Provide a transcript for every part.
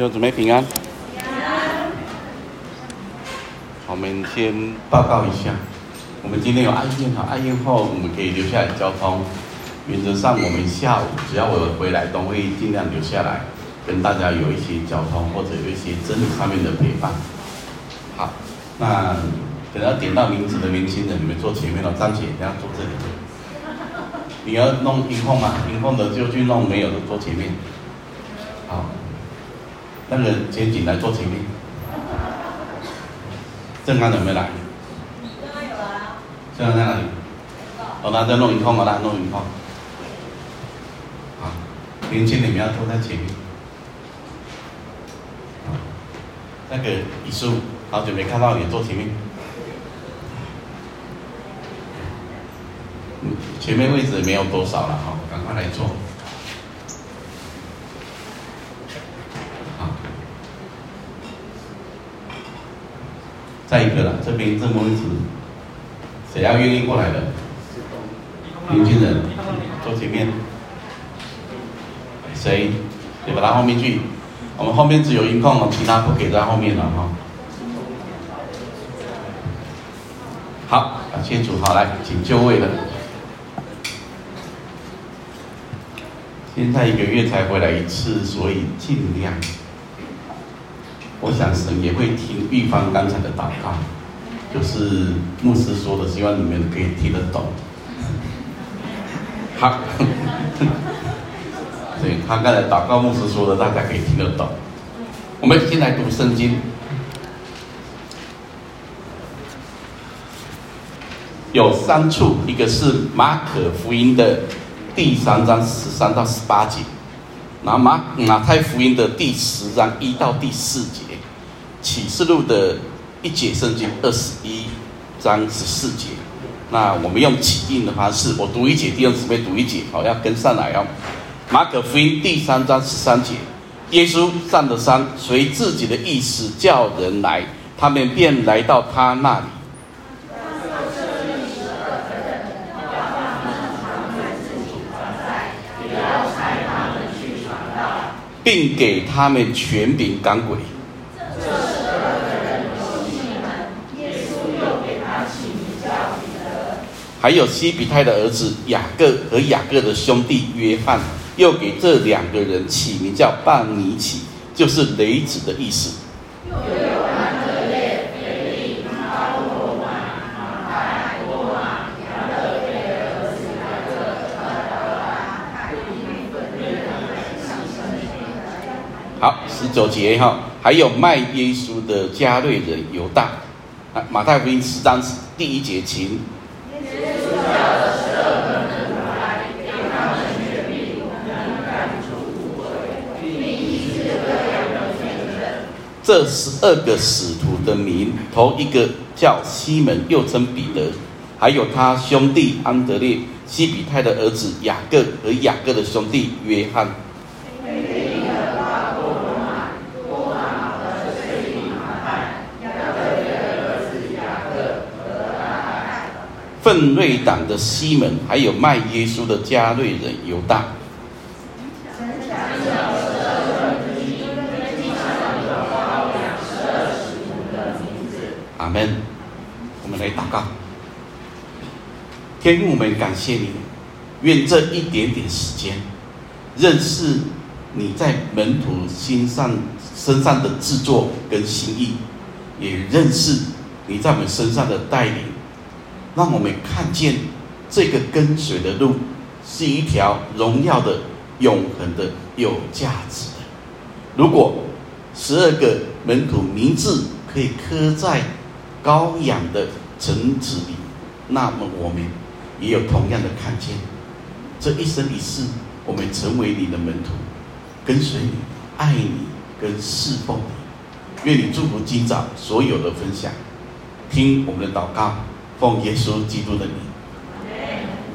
弟兄姊妹平安。我们先报告一下，我们今天有爱宴哈，爱宴后我们可以留下来交通。原则上，我们下午只要我回来，都会尽量留下来，跟大家有一些交通或者有一些真理上面的陪伴。好，那等到点到名字的年轻人，你们坐前面了，张姐，等下坐这里。你要弄音控吗？音控的就去弄，没有的坐前面。好，那个前景来做前面。正安有没有来？正安有啊。正安在哪里？我，那在弄音控哦，那弄音控。好，年轻人们要坐在前面。那个李叔，好久没看到你坐前面。前面位置没有多少了哈，赶快来坐。再一个了，这边这么位置，谁要愿意过来的？年轻人，坐前面。谁？你把他后面去。我们后面只有音控哦，其他不给在后面了哈。好，搞清楚，好，来，请就位了。现在一个月才回来一次，所以尽量。我想神也会听玉芳刚才的祷告，就是牧师说的，希望你们可以听得懂。好，对，他刚才祷告牧师说的，大家可以听得懂。我们先来读圣经，有三处，一个是马可福音的。第三章十三到十八节，然后马马太福音的第十章一到第四节，启示录的一节圣经二十一章十四节。那我们用起印的方式，我读一节，弟兄姊妹读一节，好，要跟上来哦。马可福音第三章十三节，耶稣上了山，随自己的意思叫人来，他们便来到他那里。并给他们权柄赶鬼。还有西比泰的儿子雅各和雅各的兄弟约翰，又给这两个人起名叫半尼奇，就是雷子的意思。好，十九节哈，还有卖耶稣的加略人犹大，啊，马太福音十章第一节，请。这十二个使徒的名，头一个叫西门，又称彼得，还有他兄弟安德烈、西比泰的儿子雅各和雅各的兄弟约翰。奋锐党的西门，还有卖耶稣的加瑞人犹大。阿门。我们来祷告。天父，我们感谢你，愿这一点点时间，认识你在门徒心上身上的制作跟心意，也认识你在我们身上的带领。让我们看见这个跟随的路是一条荣耀的、永恒的、有价值的。如果十二个门徒名字可以刻在羔羊的城池里，那么我们也有同样的看见。这一生一世，我们成为你的门徒，跟随你、爱你、跟侍奉你。愿你祝福今早所有的分享，听我们的祷告。奉耶稣基督的名，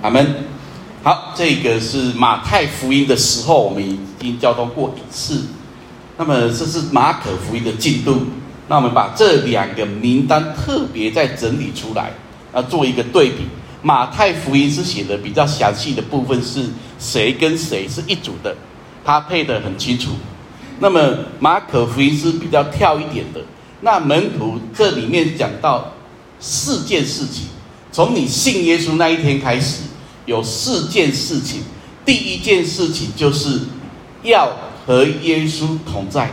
阿门。好，这个是马太福音的时候，我们已经交通过一次。那么这是马可福音的进度。那我们把这两个名单特别再整理出来，啊，做一个对比。马太福音是写的比较详细的部分，是谁跟谁是一组的，他配得很清楚。那么马可福音是比较跳一点的。那门徒这里面讲到四件事情，从你信耶稣那一天开始，有四件事情。第一件事情就是要和耶稣同在，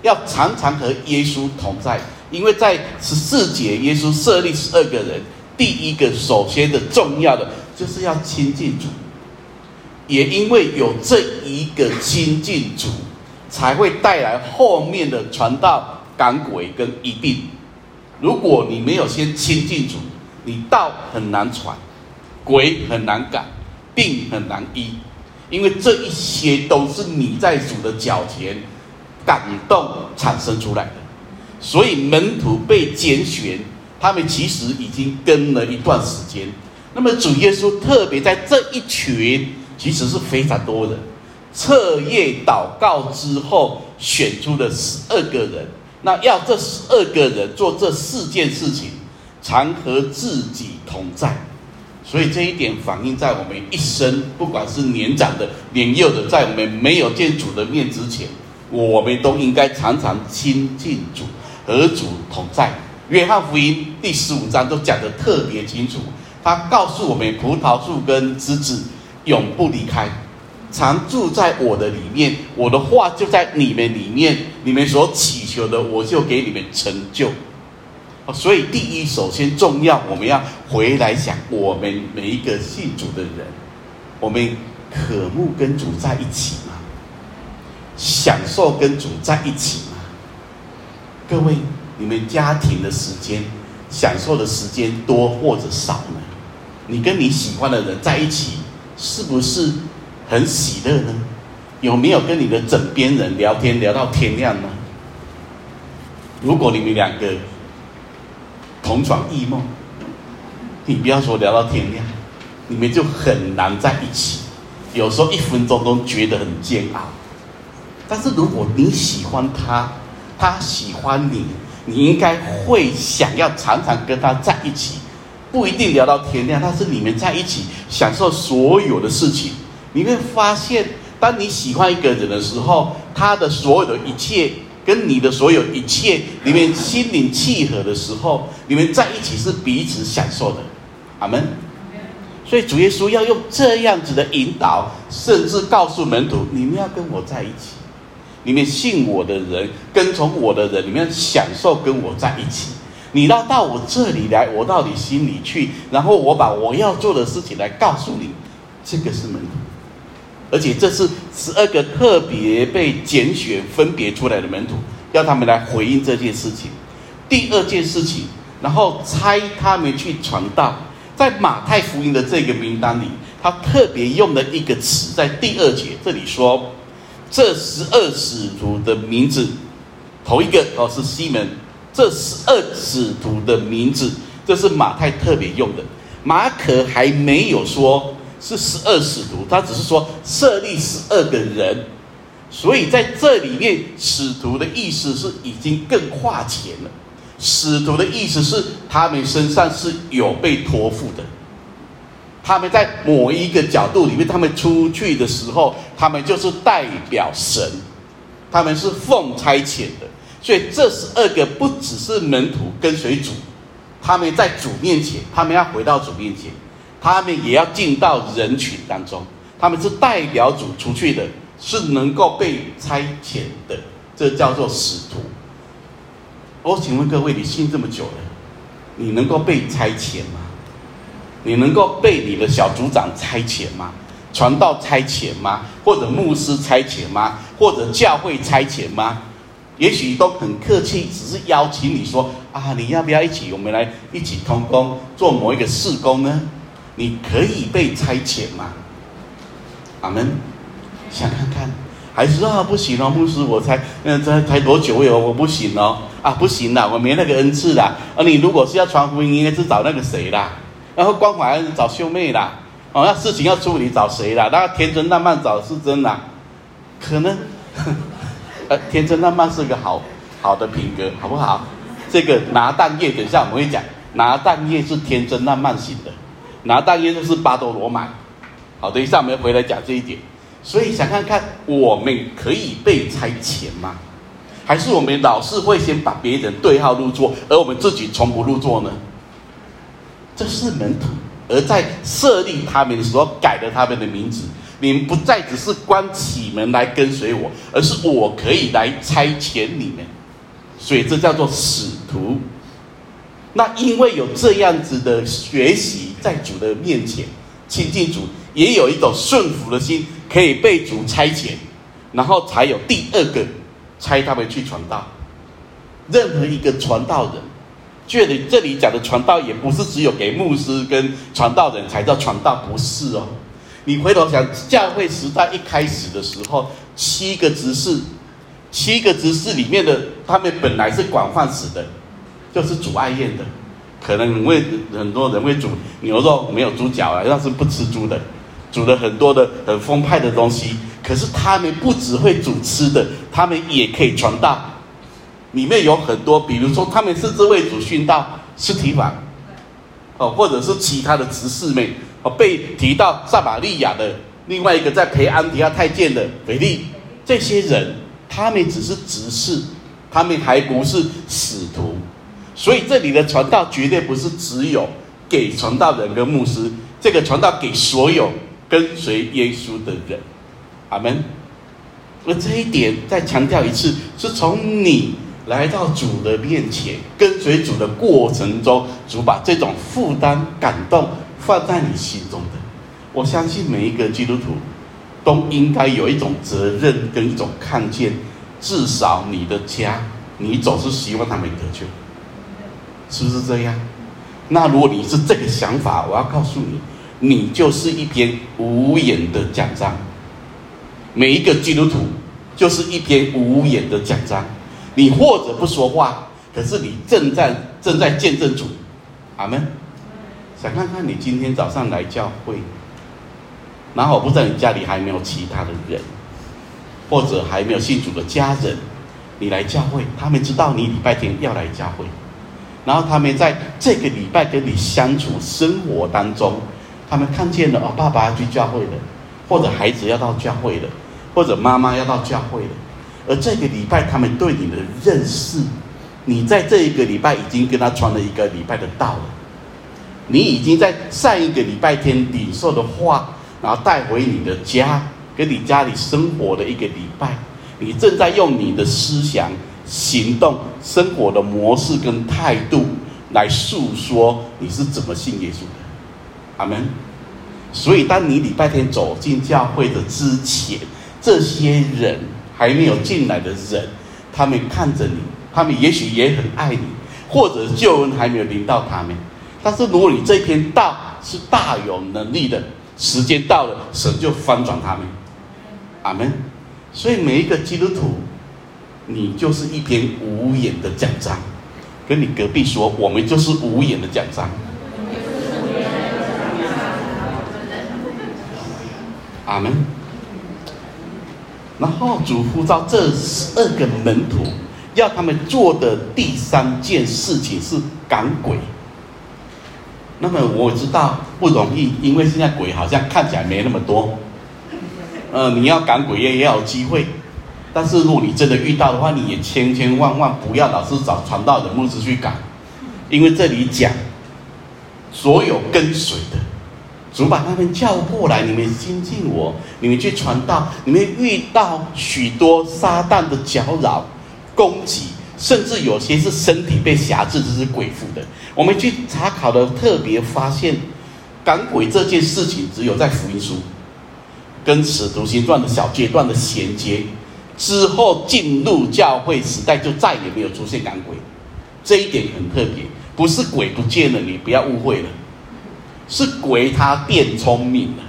要常常和耶稣同在，因为在十四节，耶稣设立十二个人，第一个首先的重要的就是要亲近主。也因为有这一个亲近主，才会带来后面的传道、赶鬼跟医病。如果你没有先亲近主，你道很难传，鬼很难赶，病很难医，因为这一些都是你在主的脚前感动产生出来的。所以门徒被拣选，他们其实已经跟了一段时间。那么主耶稣特别在这一群。其实是非常多的，彻夜祷告之后选出了十二个人。那要这十二个人做这四件事情，常和自己同在。所以这一点反映在我们一生，不管是年长的、年幼的，在我们没有见主的面之前，我们都应该常常亲近主，和主同在。约翰福音第十五章都讲得特别清楚，他告诉我们葡萄树跟枝子。永不离开，常住在我的里面，我的话就在你们里面，你们所祈求的，我就给你们成就。所以第一，首先重要，我们要回来想，我们每一个信主的人，我们渴慕跟主在一起吗？享受跟主在一起吗？各位，你们家庭的时间，享受的时间多或者少呢？你跟你喜欢的人在一起。是不是很喜乐呢？有没有跟你的枕边人聊天聊到天亮呢？如果你们两个同床异梦，你不要说聊到天亮，你们就很难在一起。有时候一分钟都觉得很煎熬。但是如果你喜欢他，他喜欢你，你应该会想要常常跟他在一起。不一定聊到天亮，但是你们在一起享受所有的事情，你会发现，当你喜欢一个人的时候，他的所有的一切跟你的所有一切，你们心灵契合的时候，你们在一起是彼此享受的。阿门。所以主耶稣要用这样子的引导，甚至告诉门徒：你们要跟我在一起，你们信我的人，跟从我的人，你们要享受跟我在一起。你要到我这里来，我到你心里去，然后我把我要做的事情来告诉你，这个是门徒，而且这是十二个特别被拣选、分别出来的门徒，要他们来回应这件事情。第二件事情，然后差他们去传道，在马太福音的这个名单里，他特别用了一个词，在第二节这里说，这十二使徒的名字，头一个哦是西门。这十二使徒的名字，这是马太特别用的。马可还没有说是十二使徒，他只是说设立十二个人。所以在这里面，使徒的意思是已经更跨前了。使徒的意思是他们身上是有被托付的，他们在某一个角度里面，他们出去的时候，他们就是代表神，他们是奉差遣的。所以这十二个不只是门徒跟随主，他们在主面前，他们要回到主面前，他们也要进到人群当中，他们是代表主出去的，是能够被差遣的，这叫做使徒。我请问各位，你信这么久了，你能够被差遣吗？你能够被你的小组长差遣吗？传道差遣吗？或者牧师差遣吗？或者教会差遣吗？也许都很客气，只是邀请你说啊，你要不要一起？我们来一起通工做某一个事工呢？你可以被差遣吗？阿门。想看看，还是啊不行哦，牧师，我才嗯才才多久哟，我不行哦啊不行啦，我没那个恩赐啦。啊，你如果是要传福音，应该是找那个谁啦？然后关怀找秀妹啦。哦，那事情要处理找谁啦？那天真烂漫找是真啦，可能。呃，天真烂漫是个好好的品格，好不好？这个拿蛋液，等一下我们会讲，拿蛋液是天真烂漫型的，拿蛋液就是巴多罗买。好，等一下我们回来讲这一点。所以想看看，我们可以被差遣吗？还是我们老是会先把别人对号入座，而我们自己从不入座呢？这是门徒，而在设立他们的时候改了他们的名字。你们不再只是关起门来跟随我，而是我可以来差遣你们。所以这叫做使徒。那因为有这样子的学习，在主的面前亲近主，也有一种顺服的心，可以被主差遣，然后才有第二个差他们去传道。任何一个传道人，觉得这里讲的传道，也不是只有给牧师跟传道人才叫传道，不是哦。你回头想，教会时代一开始的时候，七个执事，七个执事里面的，他们本来是管饭食的。就是煮爱宴的，可能为很多人会煮牛肉，没有猪脚啊，那是不吃猪的，煮了很多的很丰沛的东西。可是他们不只会煮吃的，他们也可以传道。里面有很多，比如说他们甚至为主训道，司提法，哦，或者是其他的执事们，哦，被提到撒玛利亚的另外一个在陪安提亚太监的腓力，这些人他们只是执事，他们还不是使徒。所以这里的传道绝对不是只有给传道人跟牧师，这个传道给所有跟随耶稣的人，阿门。而这一点再强调一次，是从你来到主的面前，跟随主的过程中，主把这种负担、感动放在你心中的。我相信每一个基督徒都应该有一种责任跟一种看见，至少你的家，你总是希望他们得救。是不是这样？那如果你是这个想法，我要告诉你，你就是一篇无言的奖章。每一个基督徒就是一篇无言的奖章。你或者不说话，可是你正在正在见证主。阿门。想看看你今天早上来教会，然后我不知道你家里还没有其他的人，或者还没有信主的家人，你来教会，他们知道你礼拜天要来教会。然后他们在这个礼拜跟你相处生活当中，他们看见了哦，爸爸要去教会了，或者孩子要到教会了，或者妈妈要到教会了。而这个礼拜他们对你的认识，你在这一个礼拜已经跟他传了一个礼拜的道了。你已经在上一个礼拜天领受的话，然后带回你的家，跟你家里生活的一个礼拜，你正在用你的思想。行动、生活的模式跟态度来诉说你是怎么信耶稣的，阿门。所以，当你礼拜天走进教会的之前，这些人还没有进来的人，他们看着你，他们也许也很爱你，或者救恩还没有临到他们。但是，如果你这篇道是大有能力的，时间到了，神就翻转他们，阿门。所以，每一个基督徒。你就是一篇无言的讲章，跟你隔壁说，我们就是无言的讲章。阿门。然后主呼召这十二个门徒，要他们做的第三件事情是赶鬼。那么我知道不容易，因为现在鬼好像看起来没那么多。呃，你要赶鬼也要有机会。但是如果你真的遇到的话，你也千千万万不要老是找传道的牧师去赶，因为这里讲所有跟随的，主把他们叫过来，你们亲近我，你们去传道，你们遇到许多撒旦的搅扰、攻击，甚至有些是身体被辖制，这是鬼附的。我们去查考的特别发现，赶鬼这件事情只有在福音书跟使徒行传的小阶段的衔接。之后进入教会时代，就再也没有出现赶鬼，这一点很特别。不是鬼不见了，你不要误会了，是鬼他变聪明了，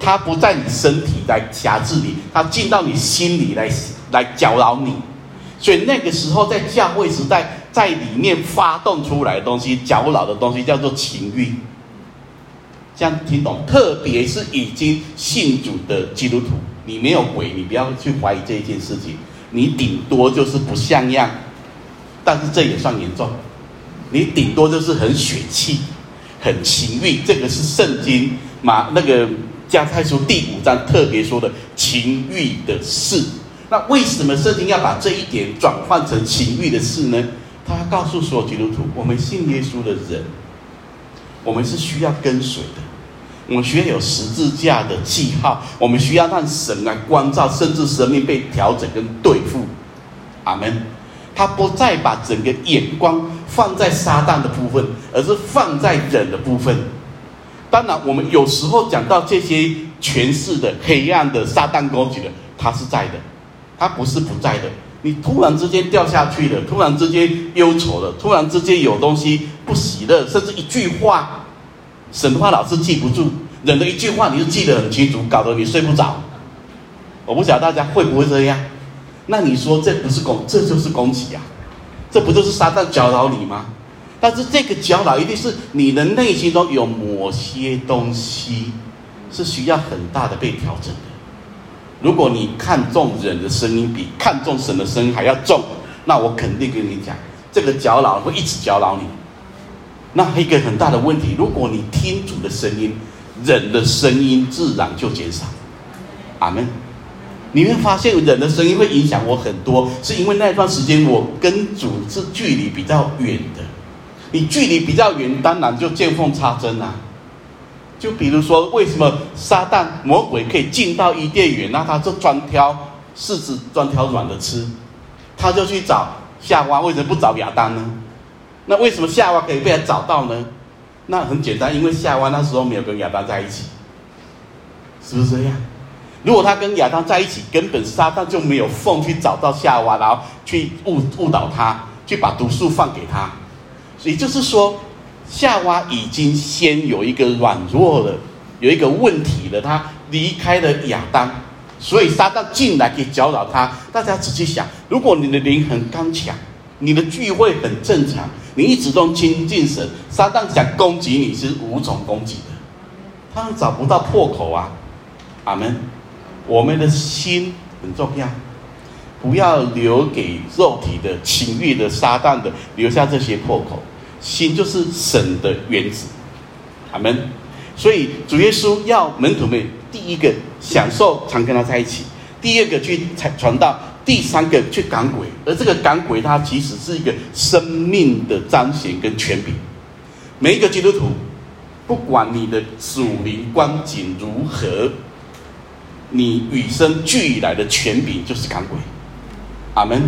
他不在你身体来辖制你，他进到你心里来来搅扰你。所以那个时候在教会时代，在里面发动出来的东西，搅扰的东西叫做情欲。这样听懂？特别是已经信主的基督徒。你没有鬼，你不要去怀疑这一件事情。你顶多就是不像样，但是这也算严重。你顶多就是很血气、很情欲，这个是圣经马那个加太书第五章特别说的情欲的事。那为什么圣经要把这一点转换成情欲的事呢？他要告诉所有基督徒，我们信耶稣的人，我们是需要跟随的，我们需要有十字架的记号，我们需要让神来关照，甚至生命被调整跟对付。阿门。他不再把整个眼光放在撒旦的部分，而是放在人的部分。当然，我们有时候讲到这些权势的、黑暗的、撒旦攻击的，他是在的。他不是不在的，你突然之间掉下去了，突然之间忧愁了，突然之间有东西不喜乐，甚至一句话，神的话老是记不住，人的一句话你就记得很清楚，搞得你睡不着。我不晓得大家会不会这样？那你说这不是攻，这就是攻击啊？这不就是撒旦搅扰你吗？但是这个搅扰一定是你的内心中有某些东西是需要很大的被调整的。如果你看重人的声音比看重神的声音还要重，那我肯定跟你讲，这个搅扰会一直搅扰你。那一个很大的问题，如果你听主的声音，人的声音自然就减少。阿门。你会发现人的声音会影响我很多，是因为那段时间我跟主是距离比较远的。你距离比较远，当然就见缝插针啊。就比如说，为什么撒旦魔鬼可以进到伊甸园，那他就专挑柿子，专挑软的吃，他就去找夏娃，为什么不找亚当呢？那为什么夏娃可以被他找到呢？那很简单，因为夏娃那时候没有跟亚当在一起，是不是这样？如果他跟亚当在一起，根本撒旦就没有缝去找到夏娃，然后去误误导他，去把毒素放给他。所以就是说。夏娃已经先有一个软弱了，有一个问题了，他离开了亚当，所以撒旦进来可以搅扰他。大家仔细想，如果你的灵很刚强，你的聚会很正常，你一直都亲近神，撒旦想攻击你是无从攻击的，他找不到破口啊。阿门。我们的心很重要，不要留给肉体的情欲的撒旦的留下这些破口。心就是神的原子，阿门。所以主耶稣要门徒们第一个享受常跟他在一起，第二个去传传道，第三个去赶鬼。而这个赶鬼，它其实是一个生命的彰显跟权柄。每一个基督徒，不管你的属灵光景如何，你与生俱来的权柄就是赶鬼，阿门。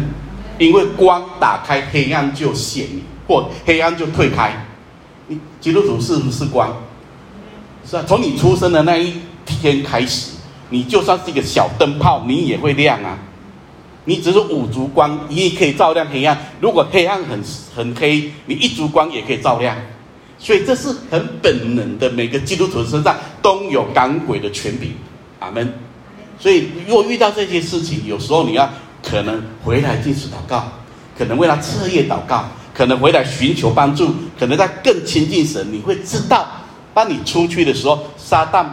因为光打开，黑暗就显明。或黑暗就退开，你基督徒是不是光？是啊，从你出生的那一天开始，你就算是一个小灯泡，你也会亮啊。你只是五烛光，你也可以照亮黑暗。如果黑暗很很黑，你一烛光也可以照亮。所以这是很本能的，每个基督徒身上都有赶鬼的权柄。阿门。所以如果遇到这些事情，有时候你要可能回来进行祷告，可能为他彻夜祷告。可能回来寻求帮助，可能在更亲近神，你会知道，当你出去的时候，撒旦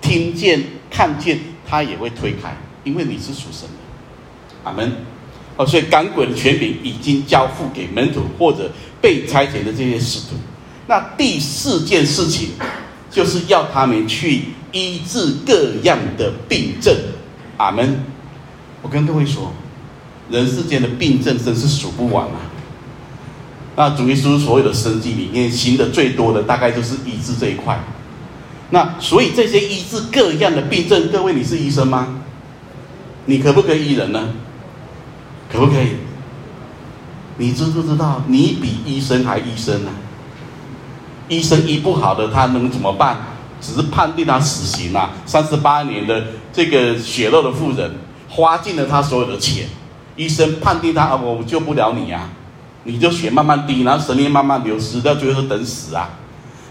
听见、看见，他也会推开，因为你是属神的。阿门。哦，所以赶鬼的权柄已经交付给门徒或者被差遣的这些使徒。那第四件事情，就是要他们去医治各样的病症。阿门。我跟各位说，人世间的病症真是数不完啊。那主耶稣所有的生计里面行的最多的，大概就是医治这一块。那所以这些医治各样的病症，各位你是医生吗？你可不可以医人呢？可不可以？你知不知道，你比医生还医生呢？医生医不好的，他能怎么办？只是判定他死刑啊！三十八年的这个血肉的妇人，花尽了他所有的钱，医生判定他啊，我救不了你啊。你就血慢慢滴，然后生命慢慢流失，到最后等死啊！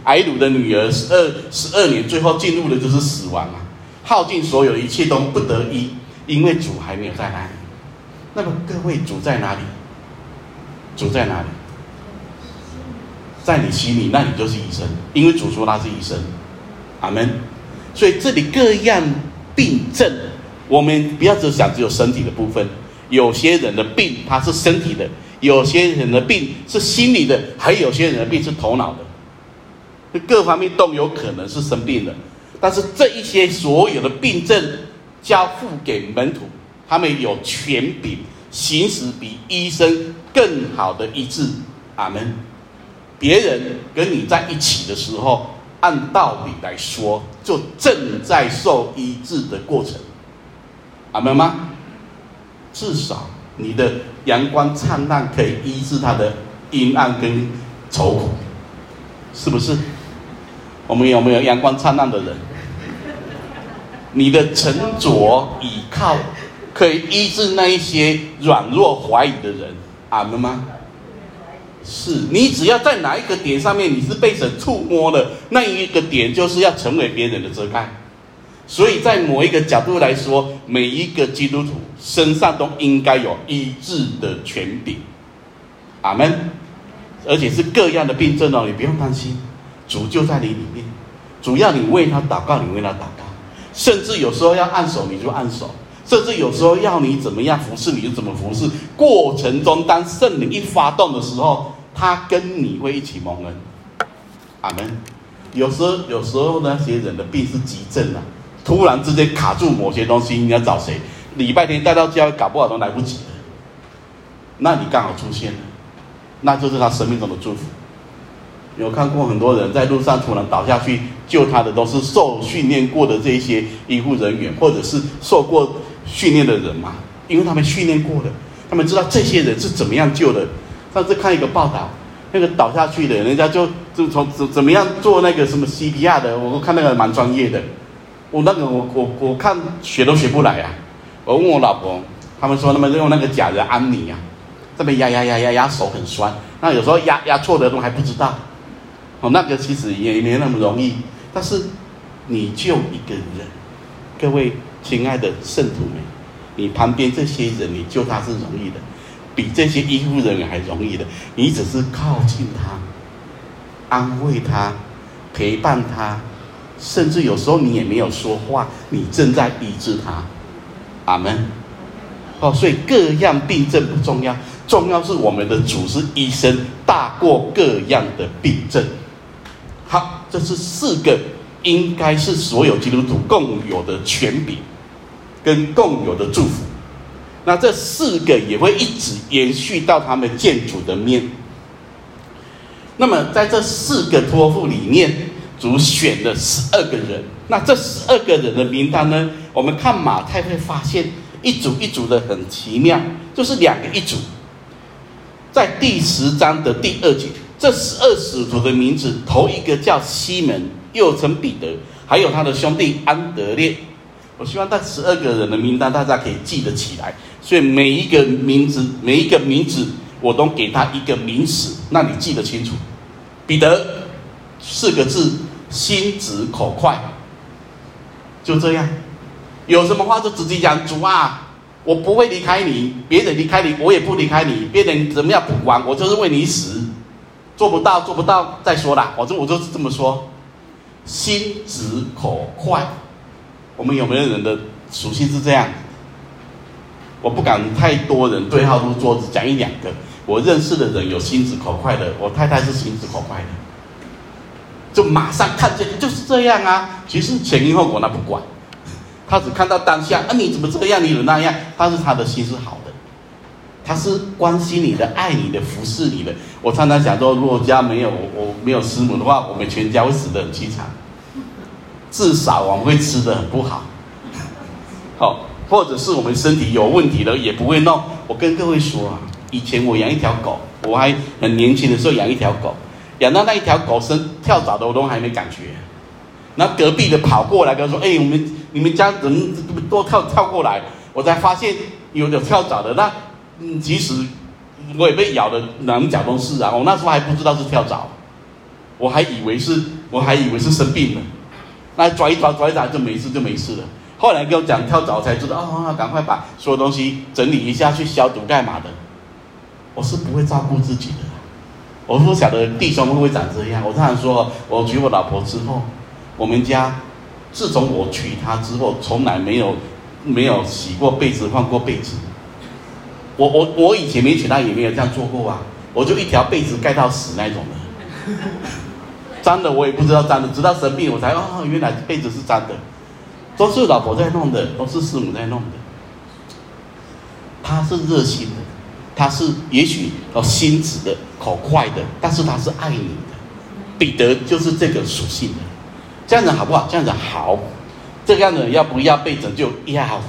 睚鲁的女儿十二十二年，最后进入的就是死亡啊！耗尽所有一切都不得医，因为主还没有在那里。那么各位，主在哪里？主在哪里？在你心里，那你就是医生，因为主说他是医生。阿门。所以这里各样病症，我们不要只想只有身体的部分，有些人的病他是身体的。有些人的病是心理的，还有些人的病是头脑的，各方面都有可能是生病的。但是这一些所有的病症交付给门徒，他们有权柄行使比医生更好的医治。阿门。别人跟你在一起的时候，按道理来说，就正在受医治的过程。阿门吗？至少你的阳光灿烂可以医治他的阴暗跟愁苦，是不是？我们有没有阳光灿烂的人？你的沉着倚靠，可以医治那一些软弱怀疑的人。阿门吗？是你只要在哪一个点上面，你是被神触摸的，那一个点就是要成为别人的遮盖。所以在某一个角度来说，每一个基督徒身上都应该有医治的权柄。阿门。而且是各样的病症哦，你不用担心，主就在你里面。主要你为他祷告，你为他祷告，甚至有时候要按手，你就按手；甚至有时候要你怎么样服侍，你就怎么服侍。过程中，当圣灵一发动的时候，他跟你会一起蒙恩，阿门。有时候，有时候那些人的病是急症啊，突然之间卡住某些东西，你要找谁？礼拜天带到教会，搞不好都来不及了。那你刚好出现了，那就是他生命中的祝福。有看过很多人在路上突然倒下去，救他的都是受训练过的这些医护人员，或者是受过训练的人嘛？因为他们训练过的，他们知道这些人是怎么样救的。上次看一个报道，那个倒下去的，人家就就从怎怎么样做那个什么 CPR 的，我看那个蛮专业的。我那个我我我看学都学不来啊。我问我老婆，他们说他们用那个假的安妮啊，这边压压压压压手很酸，那有时候压压错的都还不知道。哦，那个其实也没那么容易。但是你救一个人，各位亲爱的圣徒们，你旁边这些人，你救他是容易的。比这些医护人员还容易的，你只是靠近他，安慰他，陪伴他，甚至有时候你也没有说话，你正在医治他。阿门。哦，所以各样病症不重要，重要是我们的主是医生，大过各样的病症。好，这是四个应该是所有基督徒共有的权柄，跟共有的祝福。那这四个也会一直延续到他们建主的面。那么在这四个托付里面，主选了十二个人。那这十二个人的名单呢？我们看马太会发现一组一组的很奇妙，就是两个一组。在第十章的第二节，这十二使徒的名字，头一个叫西门，又称彼得，还有他的兄弟安德烈。我希望这十二个人的名单大家可以记得起来。所以每一个名字，每一个名字，我都给他一个名词，那你记得清楚。彼得四个字，心直口快，就这样。有什么话就直接讲，主啊，我不会离开你，别人离开你，我也不离开你，别人怎么样不管，我就是为你死。做不到，做不到再说啦。我就我就是这么说，心直口快。我们有没有人的属性是这样？我不敢太多人对号入座，只讲一两个。我认识的人有心直口快的，我太太是心直口快的，就马上看见就是这样啊。其实前因后果他不管，他只看到当下啊，你怎么这样，你怎么那样？但是他的心是好的，他是关心你的、爱你的、服侍你的。我常常想说，如果家没有我，我没有师母的话，我们全家会死得很凄惨，至少我们会吃得很不好。好。或者是我们身体有问题了，也不会弄。我跟各位说啊，以前我养一条狗，我还很年轻的时候养一条狗，养到那一条狗生跳蚤的，我都还没感觉。然后隔壁的跑过来跟我说：“哎，我们你们家人都跳跳过来。”我才发现有有跳蚤的。那嗯，其实我也被咬的两脚都是啊。我那时候还不知道是跳蚤，我还以为是，我还以为是生病了。那抓一抓抓一抓就没事就没事了。后来跟我讲跳蚤，才知道哦，赶快把所有东西整理一下，去消毒干嘛的？我是不会照顾自己的，我不晓得弟兄们会长这样。我常常说，我娶我老婆之后，我们家自从我娶她之后，从来没有没有洗过被子、换过被子。我我我以前没娶她，也没有这样做过啊。我就一条被子盖到死那种的，脏的我也不知道脏的，直到生病我才哦，原来被子是脏的，都是老婆在弄的，都是师母在弄的。他是热心的，他是也许哦心直的、口快的，但是他是爱你的。彼得就是这个属性的，这样子好不好？这样子好，这样的人要不要被拯救？要，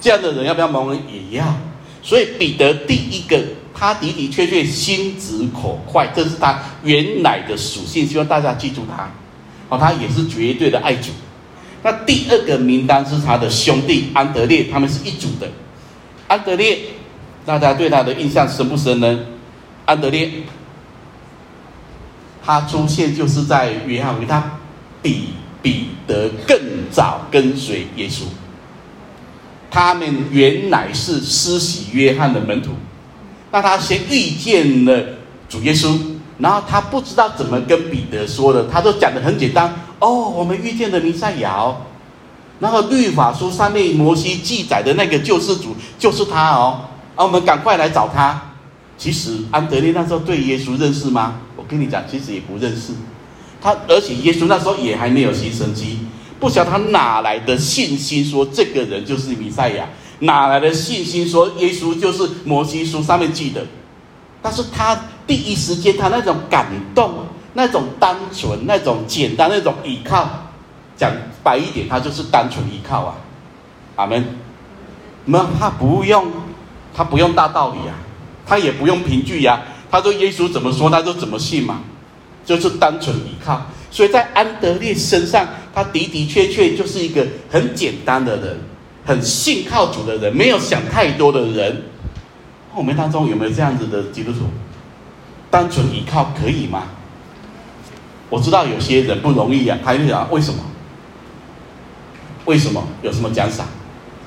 这样的人要不要蒙恩？也要。所以彼得第一个，他的的确确心直口快，这是他原来的属性。希望大家记住他，哦，他也是绝对的爱主。那第二个名单是他的兄弟安德烈，他们是一组的。安德烈，大家对他的印象深不深呢？安德烈，他出现就是在约翰福，他比彼得更早跟随耶稣。他们原来是施洗约翰的门徒，那他先遇见了主耶稣，然后他不知道怎么跟彼得说的，他都讲的很简单哦，我们遇见了弥赛亚，然后律法书上面摩西记载的那个救世主就是他哦，啊，我们赶快来找他。其实安德烈那时候对耶稣认识吗？我跟你讲，其实也不认识。他而且耶稣那时候也还没有新生机。不晓得他哪来的信心，说这个人就是弥赛亚？哪来的信心说耶稣就是摩西书上面记的？但是他第一时间他那种感动，那种单纯，那种简单，那种依靠，讲白一点，他就是单纯依靠啊。阿门。那他不用，他不用大道理啊，他也不用凭据呀。他说耶稣怎么说，他就怎么信嘛，就是单纯依靠。所以在安德烈身上。他的的确确就是一个很简单的人，很信靠主的人，没有想太多的人。我们当中有没有这样子的基督徒？单纯依靠可以吗？我知道有些人不容易啊，他就想为什么？为什么？有什么奖赏？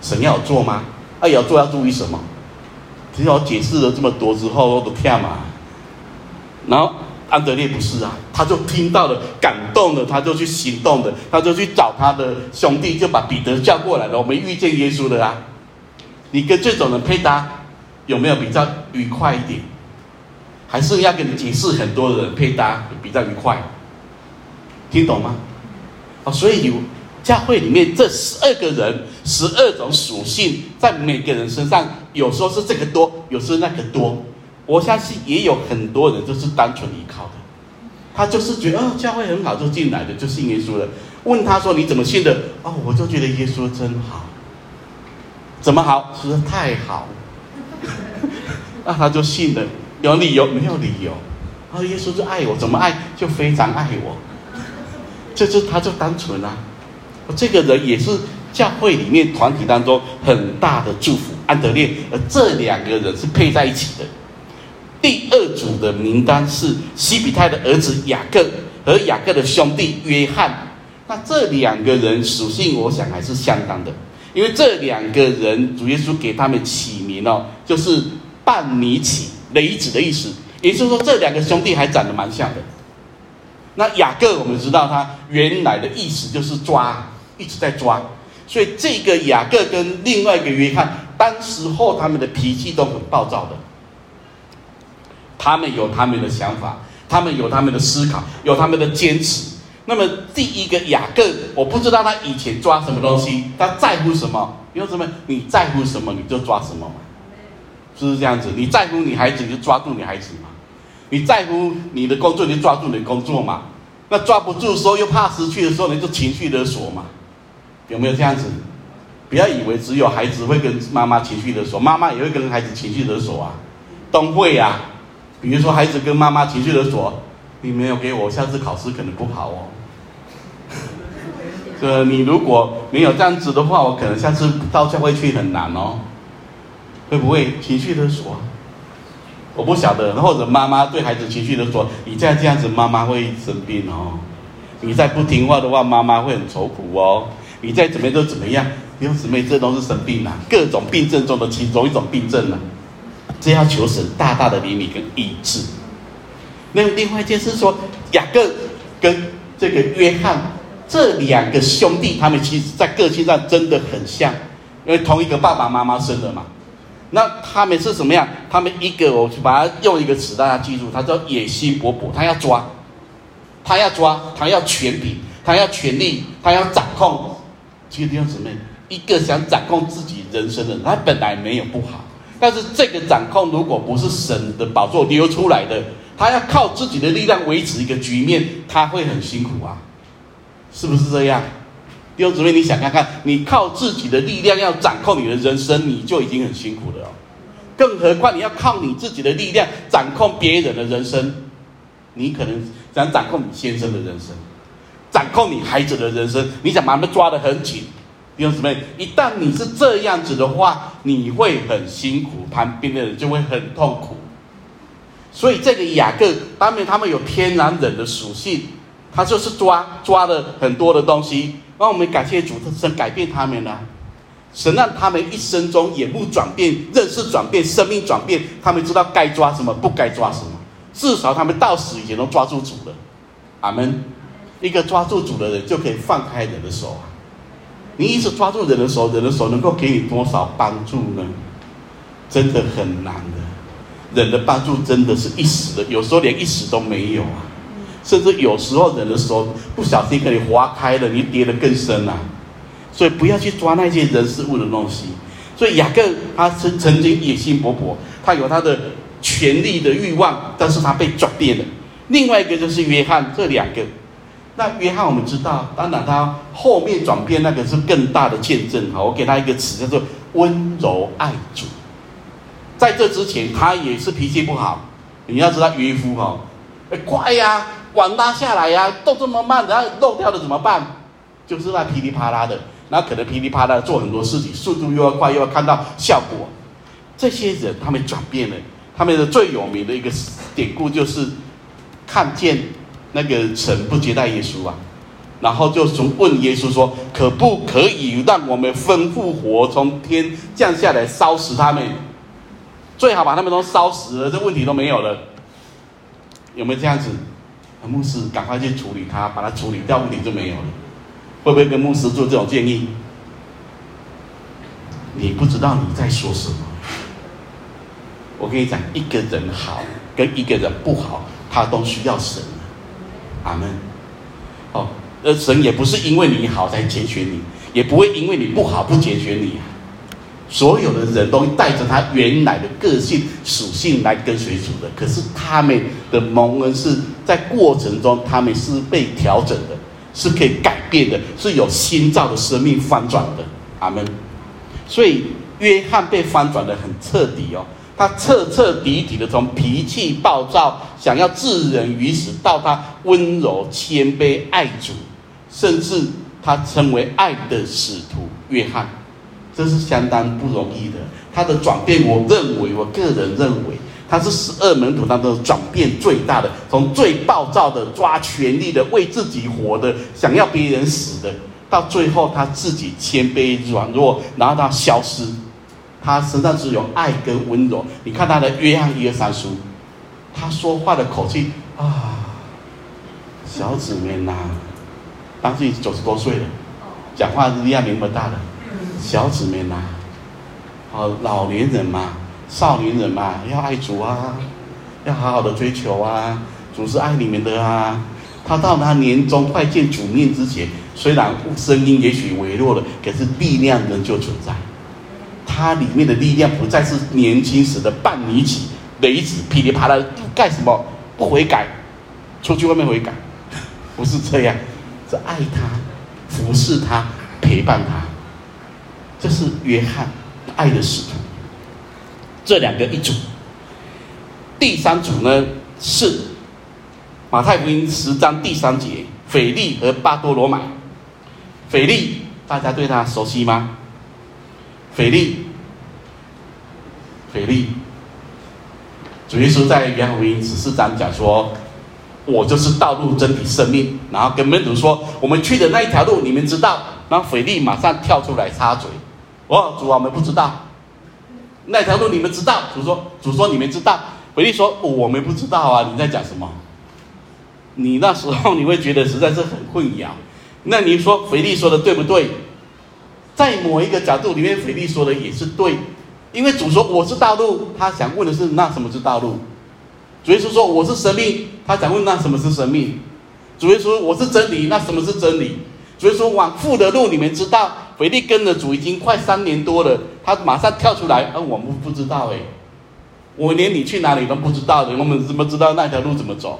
神要做吗？啊，要做要注意什么？听我解释了这么多之后，我都听嘛。然后。安德烈不是啊，他就听到了，感动了，他就去行动的，他就去找他的兄弟，就把彼得叫过来了。我们遇见耶稣了啊！你跟这种人配搭，有没有比较愉快一点？还是要跟你解释很多的人配搭比较愉快？听懂吗？啊，所以有教会里面这十二个人，十二种属性，在每个人身上，有时候是这个多，有时候那个多。我相信也有很多人就是单纯依靠的，他就是觉得哦，教会很好就进来的，就信耶稣了。问他说，你怎么信的？哦，我就觉得耶稣真好。怎么好？实在太好。那他就信了，有理由没有理由？哦，耶稣就爱我，怎么爱？就非常爱我。这就他就单纯啊。这个人也是教会里面团体当中很大的祝福。安德烈，而这两个人是配在一起的。第二组的名单是西比泰的儿子雅各和雅各的兄弟约翰。那这两个人属性，我想还是相当的，因为这两个人主耶稣给他们起名哦，就是半尼起雷子的意思，也就是说这两个兄弟还长得蛮像的。那雅各我们知道他原来的意思就是抓，一直在抓，所以这个雅各跟另外一个约翰，当时候他们的脾气都很暴躁的。他们有他们的想法，他们有他们的思考，有他们的坚持。那么第一个雅各，我不知道他以前抓什么东西，他在乎什么？因为什么？你在乎什么，你就抓什么嘛，是不是这样子？你在乎女孩子，你就抓住女孩子嘛；你在乎你的工作，你就抓住你的工作嘛。那抓不住的时候，又怕失去的时候，你就情绪勒索嘛。有没有这样子？不要以为只有孩子会跟妈妈情绪勒索，妈妈也会跟孩子情绪勒索啊，都会啊。比如说，孩子跟妈妈情绪勒索，你没有给我，下次考试可能不好哦。这你如果没有这样子的话，我可能下次到教会去很难哦。会不会情绪勒索？我不晓得。或者妈妈对孩子情绪的说，你再这样子，妈妈会生病哦。你再不听话的话，妈妈会很愁苦哦。你再怎么样都怎么样，弟兄姊妹，这都是生病啊，各种病症中的其中一种病症啊。这要求神大大的怜悯跟医治。那另外一件事说，雅各跟这个约翰这两个兄弟，他们其实在个性上真的很像，因为同一个爸爸妈妈生的嘛。那他们是什么样？他们一个，我去把它用一个词大家记住，他叫野心勃勃，他要抓，他要抓，他要权柄，他要权力，他要掌控。其实弟兄姊妹，一个想掌控自己人生的人，他本来没有不好，但是这个掌控如果不是神的宝座流出来的，他要靠自己的力量维持一个局面，他会很辛苦啊，是不是这样？弟兄姊妹，你想看看，你靠自己的力量要掌控你的人生，你就已经很辛苦了哦。更何况你要靠你自己的力量掌控别人的人生，你可能想掌控你先生的人生，掌控你孩子的人生，你想把他们抓得很紧。弟兄姊妹，一旦你是这样子的话，你会很辛苦，旁边的人就会很痛苦。所以这个雅各，当然他们有天然人的属性，他就是抓抓了很多的东西。让我们感谢主，神改变他们了。神让他们一生中眼目转变，认识转变，生命转变。他们知道该抓什么，不该抓什么。至少他们到死以前都抓住主了。阿门。一个抓住主的人，就可以放开人的手啊。你一直抓住人的手，人的手能够给你多少帮助呢？真的很难的。人的帮助真的是一时的，有时候连一时都没有啊。甚至有时候人的手不小心给你划开了，你跌得更深啊。所以不要去抓那些人事物的东西。所以雅各他曾曾经野心勃勃，他有他的权力的欲望，但是他被转变了。另外一个就是约翰，这两个。那约翰我们知道，当然他后面转变那个是更大的见证。好，我给他一个词叫做温柔爱主。在这之前，他也是脾气不好。你要知道渔夫哈，哎，快呀！网拉下来呀、啊，都这么慢，然后漏掉了怎么办？就是那噼里啪啦的，然后可能噼里啪啦做很多事情，速度又要快，又要看到效果。这些人他们转变了，他们的最有名的一个典故就是看见那个城不接待耶稣啊，然后就从问耶稣说：“可不可以让我们吩咐火从天降下来烧死他们？最好把他们都烧死了，这问题都没有了。有没有这样子？”牧师，赶快去处理他，把他处理掉，问题就没有了。会不会跟牧师做这种建议？你不知道你在说什么。我跟你讲，一个人好跟一个人不好，他都需要神。阿门。哦，呃，神也不是因为你好才拣选你，也不会因为你不好不拣选你啊。所有的人都带着他原来的个性属性来跟随主的，可是他们的蒙恩是在过程中，他们是被调整的，是可以改变的，是有新造的生命翻转的。阿门。所以约翰被翻转的很彻底哦，他彻彻底底的从脾气暴躁、想要置人于死，到他温柔谦卑、爱主，甚至他成为爱的使徒约翰。这是相当不容易的，他的转变，我认为，我个人认为，他是十二门徒当中转变最大的，从最暴躁的、抓权力的、为自己活的、想要别人死的，到最后他自己谦卑软弱，然后他消失，他身上只有爱跟温柔。你看他的约翰一二三书，他说话的口气啊，小子们呐，当时九十多岁了，讲话是力量没那么大的。小姊妹呐，哦，老年人嘛，少年人嘛，要爱主啊，要好好的追求啊，主是爱你们的啊。他到他年终快见主面之前，虽然声音也许微弱了，可是力量仍旧存在。他里面的力量不再是年轻时的半尼奇雷子噼里啪啦干什么不悔改，出去外面悔改，不是这样，是爱他，服侍他，陪伴他。这是约翰爱的使徒，这两个一组。第三组呢是马太福音十章第三节，腓力和巴多罗买。腓力大家对他熟悉吗？腓力，腓力，主耶稣在约翰福音十四章讲说：“我就是道路、真理、生命。”然后跟门徒说：“我们去的那一条路，你们知道。”然后腓力马上跳出来插嘴。哦，主啊，我们不知道那条路，你们知道？主说，主说你们知道。腓力说，我们不知道啊，你在讲什么？你那时候你会觉得实在是很混淆。那你说腓力说的对不对？在某一个角度里面，腓力说的也是对，因为主说我是道路，他想问的是那什么是道路？主耶稣说我是生命，他想问那什么是生命？主耶稣说，我是真理。那什么是真理？所以说往父的路，你们知道。腓力跟了主已经快三年多了，他马上跳出来，啊，我们不知道哎，我连你去哪里都不知道的，我们怎么知道那条路怎么走？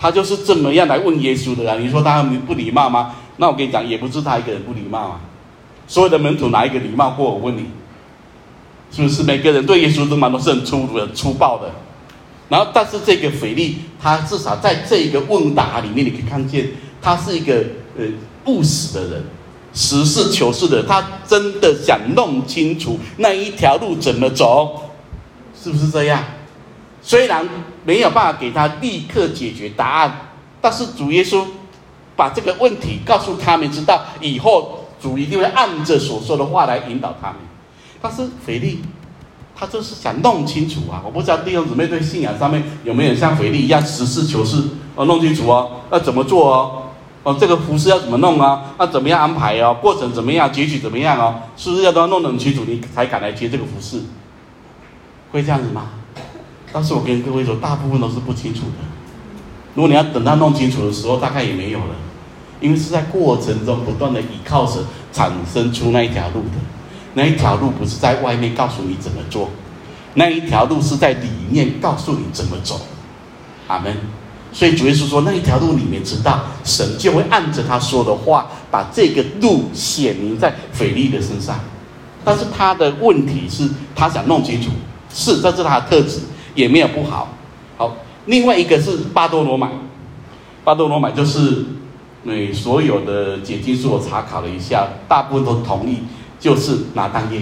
他就是这么样来问耶稣的啊！你说他不礼貌吗？那我跟你讲，也不是他一个人不礼貌啊。所有的门徒哪一个礼貌过？我问你，是不是每个人对耶稣都蛮都是很粗鲁的、粗暴的？然后，但是这个腓力，他至少在这一个问答里面，你可以看见他是一个呃务实的人，实事求是的。他真的想弄清楚那一条路怎么走，是不是这样？虽然没有办法给他立刻解决答案，但是主耶稣把这个问题告诉他们，知道以后主一定会按着所说的话来引导他们。但是腓力。他就是想弄清楚啊！我不知道弟兄姊妹对信仰上面有没有像腓力一样实事求是哦，弄清楚哦，要怎么做哦？哦，这个服饰要怎么弄啊？那怎么样安排哦？过程怎么样？结局怎么样哦？是不是要都要弄得很清楚，你才敢来接这个服饰？会这样子吗？但是我跟各位说，大部分都是不清楚的。如果你要等他弄清楚的时候，大概也没有了，因为是在过程中不断的依靠着，产生出那一条路的。那一条路不是在外面告诉你怎么做，那一条路是在里面告诉你怎么走。阿门。所以主耶稣说，那一条路里面知道，神就会按着他说的话，把这个路显明在腓力的身上。但是他的问题是，他想弄清楚，是这是他的特质，也没有不好。好，另外一个是巴多罗买，巴多罗买就是，嗯，所有的解经书我查考了一下，大部分都同意。就是拿但业，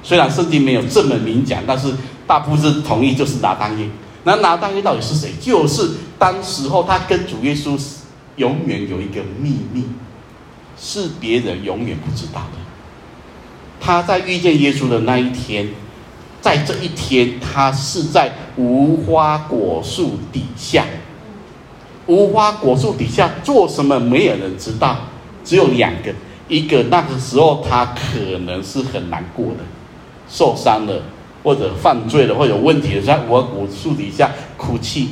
虽然圣经没有这么明讲，但是大部分是同意就是拿但业。那拿但业到底是谁？就是当时候他跟主耶稣永远有一个秘密，是别人永远不知道的。他在遇见耶稣的那一天，在这一天，他是在无花果树底下。无花果树底下做什么？没有人知道，只有两个。一个那个时候他可能是很难过的，受伤了，或者犯罪了，或有问题的，在无花果树底下哭泣；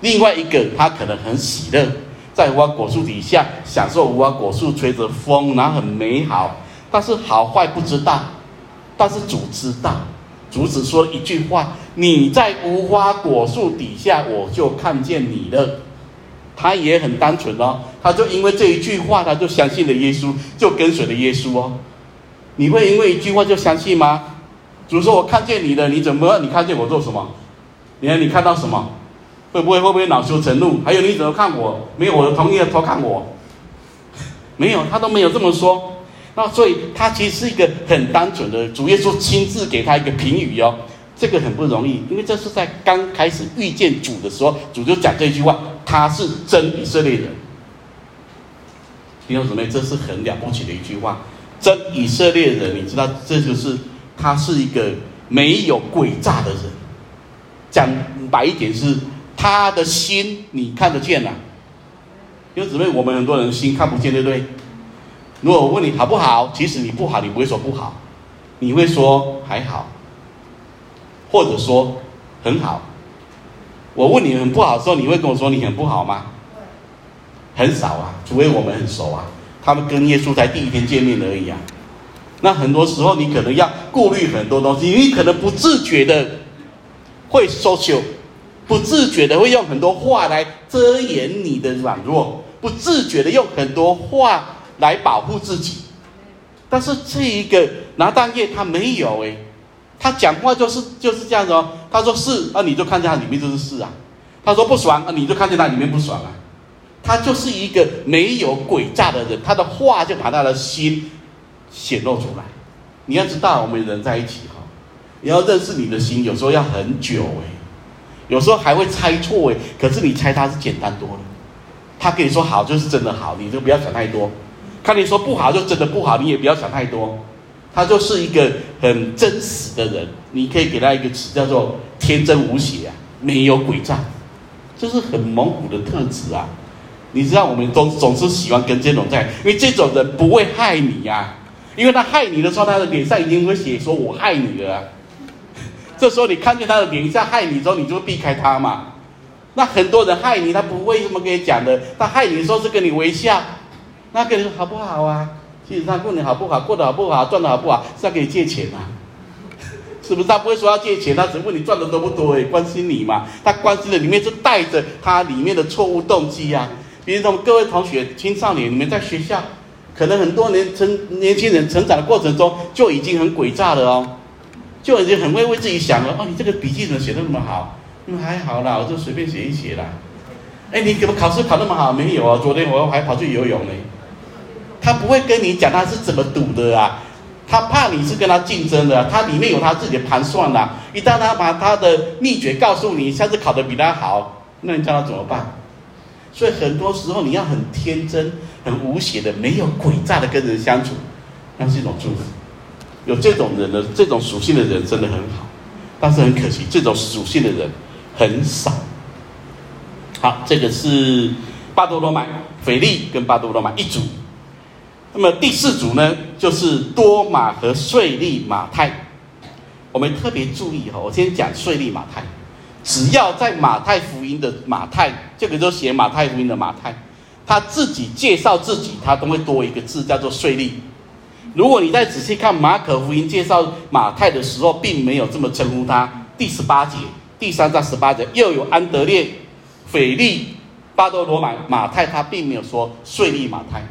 另外一个他可能很喜乐，在无花果树底下享受无花果树吹着风，然后很美好。但是好坏不知道，但是主知道。主只说一句话：“你在无花果树底下，我就看见你了。”他也很单纯哦，他就因为这一句话，他就相信了耶稣，就跟随了耶稣哦。你会因为一句话就相信吗？主说：“我看见你了，你怎么？你看见我做什么？你看你看到什么？会不会会不会恼羞成怒？还有你怎么看我？没有我的同意的偷看我？没有，他都没有这么说。那所以他其实是一个很单纯的，主耶稣亲自给他一个评语哦。这个很不容易，因为这是在刚开始遇见主的时候，主就讲这句话。”他是真以色列人，弟兄姊妹，这是很了不起的一句话。真以色列人，你知道，这就是他是一个没有诡诈的人。讲白一点是，他的心你看得见呐、啊。弟兄姊妹，我们很多人心看不见，对不对？如果我问你好不好，其实你不好，你不会说不好，你会说还好，或者说很好。我问你很不好的时候，你会跟我说你很不好吗？很少啊，除非我们很熟啊。他们跟耶稣才第一天见面而已啊。那很多时候你可能要顾虑很多东西，你可能不自觉的会 social，不自觉的会用很多话来遮掩你的软弱，不自觉的用很多话来保护自己。但是这一个拿但业他没有诶。他讲话就是就是这样子哦。他说是啊，你就看见他里面就是是啊。他说不爽啊，你就看见他里面不爽啊。他就是一个没有诡诈的人，他的话就把他的心显露出来。你要知道，我们人在一起哈，你要认识你的心，有时候要很久诶，有时候还会猜错诶。可是你猜他是简单多了。他跟你说好就是真的好，你就不要想太多。看你说不好就真的不好，你也不要想太多。他就是一个很真实的人，你可以给他一个词叫做天真无邪啊，没有诡诈，这是很蒙古的特质啊。你知道，我们都总是喜欢跟这种在，因为这种人不会害你呀、啊，因为他害你的时候，他的脸上一定会写说“我害你了”。这时候你看见他的脸上害你之后，你就会避开他嘛。那很多人害你，他不会这么跟你讲的。他害你的时候是跟你微笑，那跟你说好不好啊？其实他过年好不好，过得好不好，赚的好不好，是要给你借钱啊。是不是？他不会说要借钱，他只问你赚的多不多，哎，关心你嘛。他关心的里面是带着他里面的错误动机呀、啊。比如说，各位同学、青少年，你们在学校，可能很多年成年轻人成长的过程中就已经很诡诈了哦，就已经很会为自己想了。哦，你这个笔记怎么写的那么好？嗯，还好啦，我就随便写一写啦。哎，你怎么考试考那么好？没有啊，昨天我还跑去游泳呢。他不会跟你讲他是怎么赌的啊。他怕你是跟他竞争的，他里面有他自己的盘算呐。一旦他把他的秘诀告诉你，下次考得比他好，那你叫他怎么办？所以很多时候你要很天真、很无邪的、没有诡诈的跟人相处，那是一种祝福。有这种人的这种属性的人真的很好，但是很可惜，这种属性的人很少。好，这个是巴多罗买、腓力跟巴多罗买一组。那么第四组呢，就是多马和税利马太。我们特别注意哈，我先讲税利马太。只要在马太福音的马太，这个就写马太福音的马太，他自己介绍自己，他都会多一个字，叫做税吏。如果你再仔细看马可福音介绍马太的时候，并没有这么称呼他。第十八节，第三章十八节，又有安德烈、腓利、巴多罗买、马太，他并没有说税吏马太，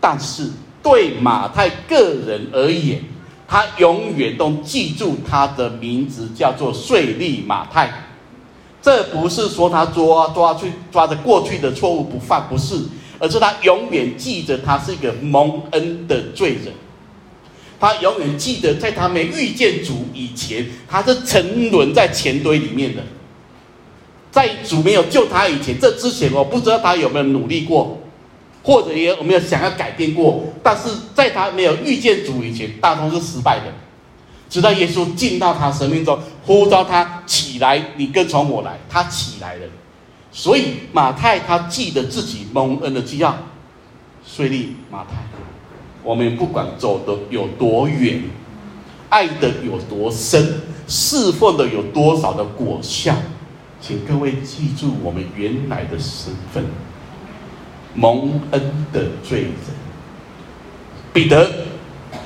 但是。对马太个人而言，他永远都记住他的名字叫做税吏马太。这不是说他抓抓去抓着过去的错误不犯，不是，而是他永远记着他是一个蒙恩的罪人。他永远记得，在他没遇见主以前，他是沉沦在钱堆里面的。在主没有救他以前，这之前我不知道他有没有努力过。或者也有没有想要改变过，但是在他没有遇见主以前，大都是失败的。直到耶稣进到他生命中，呼召他起来，你跟从我来，他起来了。所以马太他记得自己蒙恩的记号，税吏马太。我们不管走的有多远，爱的有多深，侍奉的有多少的果效，请各位记住我们原来的身份。蒙恩的罪人，彼得，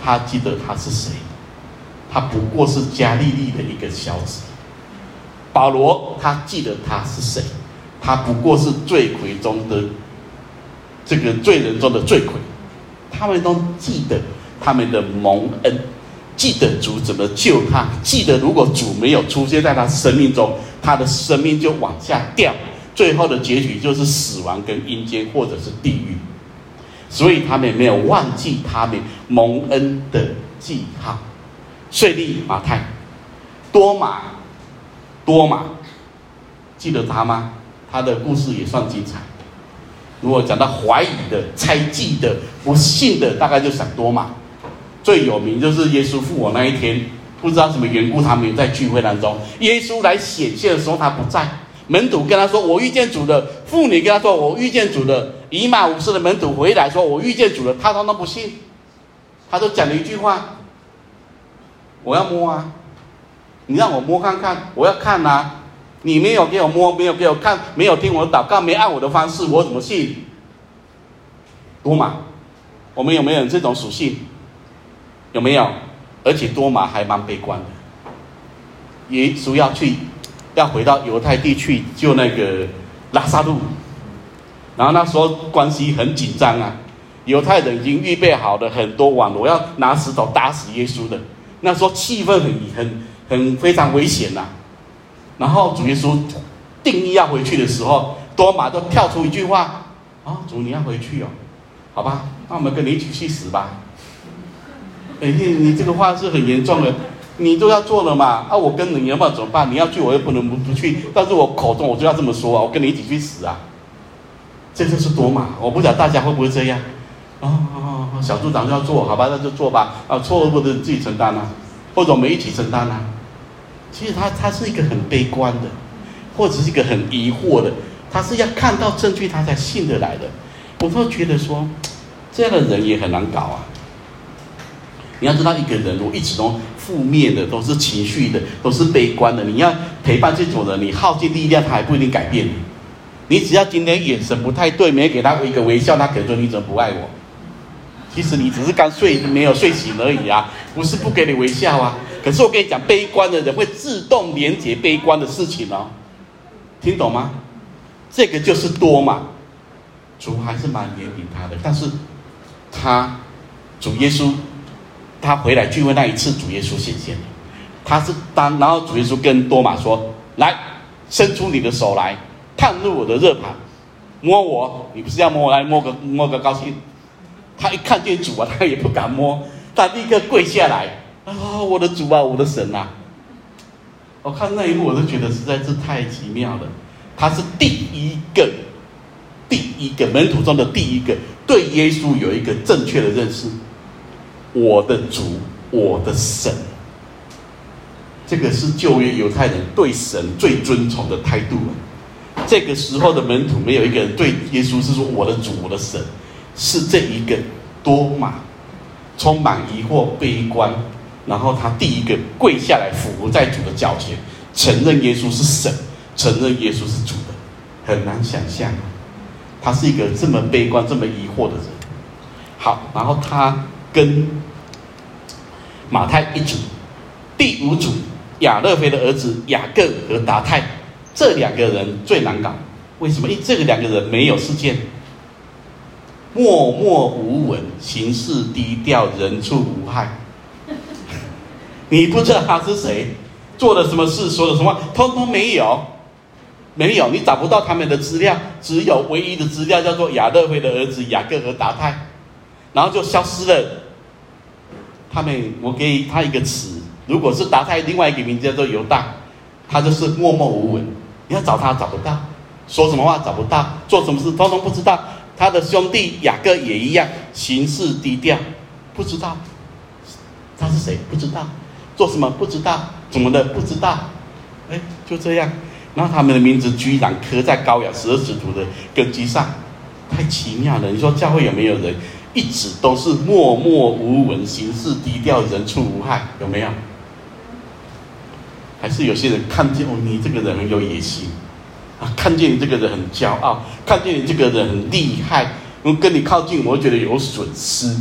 他记得他是谁？他不过是加利利的一个小子。保罗，他记得他是谁？他不过是罪魁中的这个罪人中的罪魁。他们都记得他们的蒙恩，记得主怎么救他，记得如果主没有出现在他生命中，他的生命就往下掉。最后的结局就是死亡跟阴间，或者是地狱，所以他们没有忘记他们蒙恩的记号。税吏马太，多马，多马，记得他吗？他的故事也算精彩。如果讲到怀疑的、猜忌的、不信的，大概就想多马。最有名就是耶稣复活那一天，不知道什么缘故，他没有在聚会当中。耶稣来显现的时候，他不在。门徒跟他说：“我遇见主了。”妇女跟他说：“我遇见主了。”以马五斯的门徒回来说：“我遇见主了。”他都不信，他就讲了一句话：“我要摸啊，你让我摸看看，我要看啊。你没有给我摸，没有给我看，没有听我的祷告，没按我的方式，我怎么信？”多马，我们有没有这种属性？有没有？而且多马还蛮悲观的，耶稣要去。要回到犹太地去救那个拉撒路，然后那时候关系很紧张啊，犹太人已经预备好了很多网罗，要拿石头打死耶稣的。那时候气氛很很很非常危险呐、然后主耶稣定义要回去的时候，多马都跳出一句话：“啊、哦，主你要回去哦，好吧，那我们跟你一起去死吧。”哎，你你这个话是很严重的。你都要做了嘛？啊，我跟你要不然怎么办？你要去，我又不能不不去。但是我口中我就要这么说啊，我跟你一起去死啊！这就是多马，我不知道大家会不会这样？哦哦哦，小组长就要做，好吧，那就做吧。啊，错误不能自己承担啊，或者我们一起承担啊。其实他他是一个很悲观的，或者是一个很疑惑的，他是要看到证据他才信得来的。我都觉得说，这样的人也很难搞啊。你要知道，一个人如果一直都负面的，都是情绪的，都是悲观的，你要陪伴这种人，你耗尽力量，他还不一定改变你。你只要今天眼神不太对，没给他一个微笑，他可能说你怎么不爱我？其实你只是刚睡没有睡醒而已啊，不是不给你微笑啊。可是我跟你讲，悲观的人会自动连接悲观的事情哦，听懂吗？这个就是多嘛，主还是蛮怜悯他的，但是他主耶稣他回来聚会那一次，主耶稣显现，他是当然后主耶稣跟多马说：“来，伸出你的手来，探入我的热盘，摸我，你不是要摸我来摸个摸个高兴？”他一看见主啊，他也不敢摸，他立刻跪下来啊，我的主啊，我的神啊！我看那一幕，我都觉得实在是太奇妙了。他是第一个，第一个门徒中的第一个对耶稣有一个正确的认识。我的主，我的神，这个是旧约犹太人对神最尊崇的态度了。这个时候的门徒没有一个人对耶稣是说我的主，我的神，是这一个多马，充满疑惑、悲观，然后他第一个跪下来俯伏在主的脚前，承认耶稣是神。承认耶稣是主的，很难想象，他是一个这么悲观、这么疑惑的人。好，然后他跟马太一组，第五组亚勒腓的儿子雅各和达太，这两个人最难搞。为什么？因为这个两个人没有事件，默默无闻，行事低调，人畜无害。你不知道他是谁，做了什么事，说了什么，通通没有。没有，你找不到他们的资料，只有唯一的资料叫做亚勒菲的儿子雅各和达太，然后就消失了。他们，我给他一个词，如果是达太，另外一个名字叫做犹大，他就是默默无闻，你要找他找不到，说什么话找不到，做什么事通通不知道。他的兄弟雅各也一样，行事低调，不知道他是谁，不知道做什么，不知道怎么的，不知道，哎，就这样。然后他们的名字居然刻在高雅十二使徒的根基上，太奇妙了！你说教会有没有人一直都是默默无闻、行事低调、人畜无害？有没有？还是有些人看见哦，你这个人很有野心啊，看见你这个人很骄傲，看见你这个人很厉害，我跟你靠近，我觉得有损失。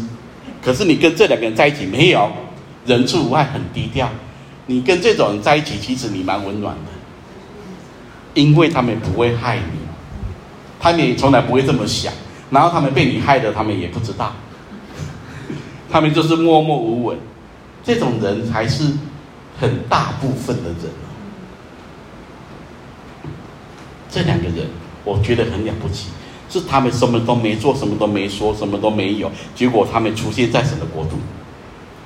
可是你跟这两个人在一起，没有人畜无害，很低调。你跟这种人在一起，其实你蛮温暖的。因为他们不会害你，他们也从来不会这么想，然后他们被你害的，他们也不知道，他们就是默默无闻，这种人才是很大部分的人。这两个人，我觉得很了不起，是他们什么都没做，什么都没说，什么都没有，结果他们出现在神的国度。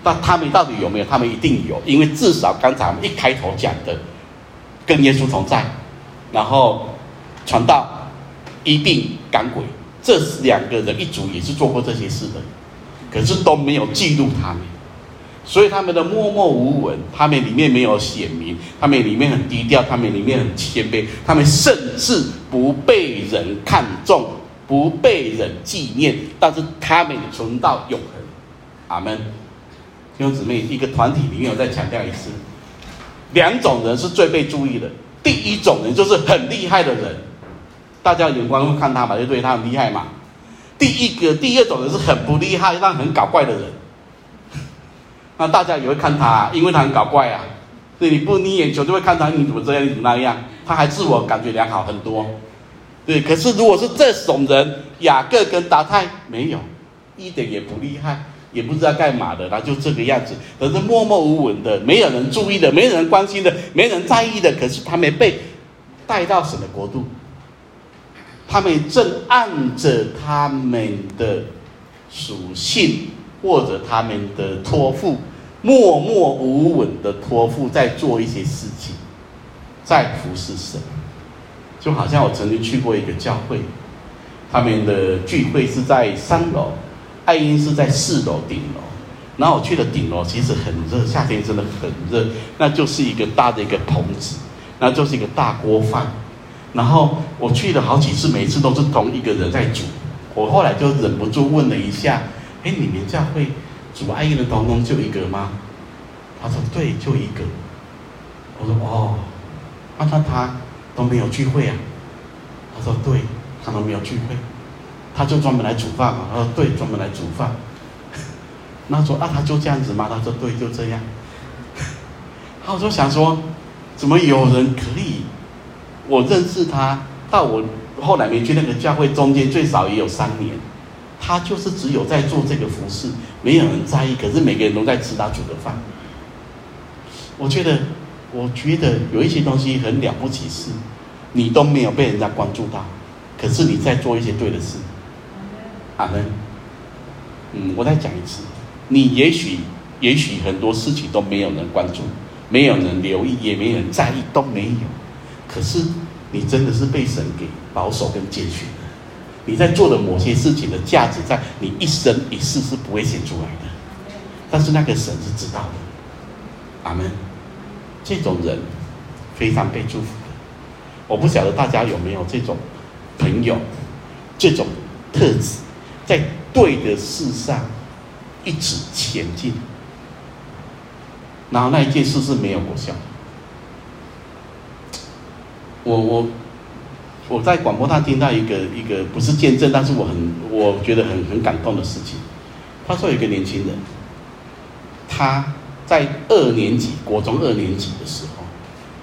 但他们到底有没有？他们一定有，因为至少刚才我们一开头讲的，跟耶稣同在。然后传道、医病、赶鬼，这两个人一组也是做过这些事的，可是都没有记录他们，所以他们的默默无闻，他们里面没有显明，他们里面很低调，他们里面很谦卑，他们甚至不被人看重，不被人纪念，但是他们存到永恒。阿门。弟兄姊妹，一个团体里面，我再强调一次，两种人是最被注意的。第一种人就是很厉害的人，大家眼光会看他嘛，就对他很厉害嘛。第一个、第二种人是很不厉害但很搞怪的人，那大家也会看他，因为他很搞怪啊。对你不你眼球就会看他，你怎么这样，你怎么那样？他还自我感觉良好很多。对，可是如果是这种人，雅各跟达太没有，一点也不厉害。也不知道干嘛的，他就这个样子，可是默默无闻的，没有人注意的，没有人关心的，没人在意的。可是他们被带到神的国度，他们正按着他们的属性或者他们的托付，默默无闻的托付，在做一些事情，在服侍神。就好像我曾经去过一个教会，他们的聚会是在三楼。爱因是在四楼顶楼，然后我去了顶楼，其实很热，夏天真的很热，那就是一个大的一个棚子，那就是一个大锅饭，然后我去了好几次，每次都是同一个人在煮，我后来就忍不住问了一下，哎，你们教会煮爱音的同工就一个吗？他说对，就一个。我说哦，那他他都没有聚会啊？他说对，他都没有聚会，他就专门来煮饭嘛。他说对，专门来煮饭。那说啊，他就这样子吗？他说对，就这样。他说想说，怎么有人可以？我认识他到我后来没去那个教会，中间最少也有三年。他就是只有在做这个服事，没有人在意，可是每个人都在吃他煮的饭。我觉得，我觉得有一些东西很了不起，是，你都没有被人家关注到，可是你在做一些对的事。阿门。嗯，我再讲一次，你也许，也许很多事情都没有人关注，没有人留意，也没有人在意，都没有。可是你真的是被神给保守跟拣选。你在做的某些事情的价值，在你一生一世是不会显出来的，但是那个神是知道的。阿门。这种人非常被祝福的。我不晓得大家有没有这种朋友，这种特质，在对的事上一直前进，然后那一件事是没有果效。我我。我在广播上听到一个一个不是见证，但是我很我觉得很很感动的事情。他说有一个年轻人，他在二年级国中二年级的时候，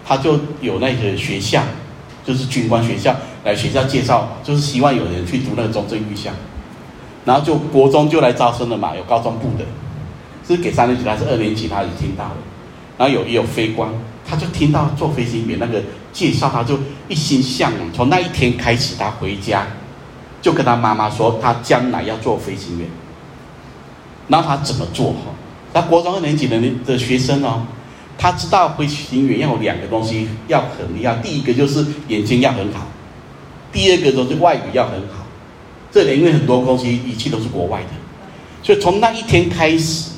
他就有那个学校，就是军官学校来学校介绍，就是希望有人去读那个中正预校，然后就国中就来招生了嘛，有高中部的，是给三年级还是二年级？他已经听到了，然后有也有飞官，他就听到做飞行员那个。介绍他就一心向往，从那一天开始，他回家就跟他妈妈说，他将来要做飞行员。然后他怎么做？哈，他国中二年级的的学生哦，他知道飞行员要有两个东西要很厉害，第一个就是眼睛要很好，第二个就是外语要很好。这里因为很多东西仪器都是国外的，所以从那一天开始，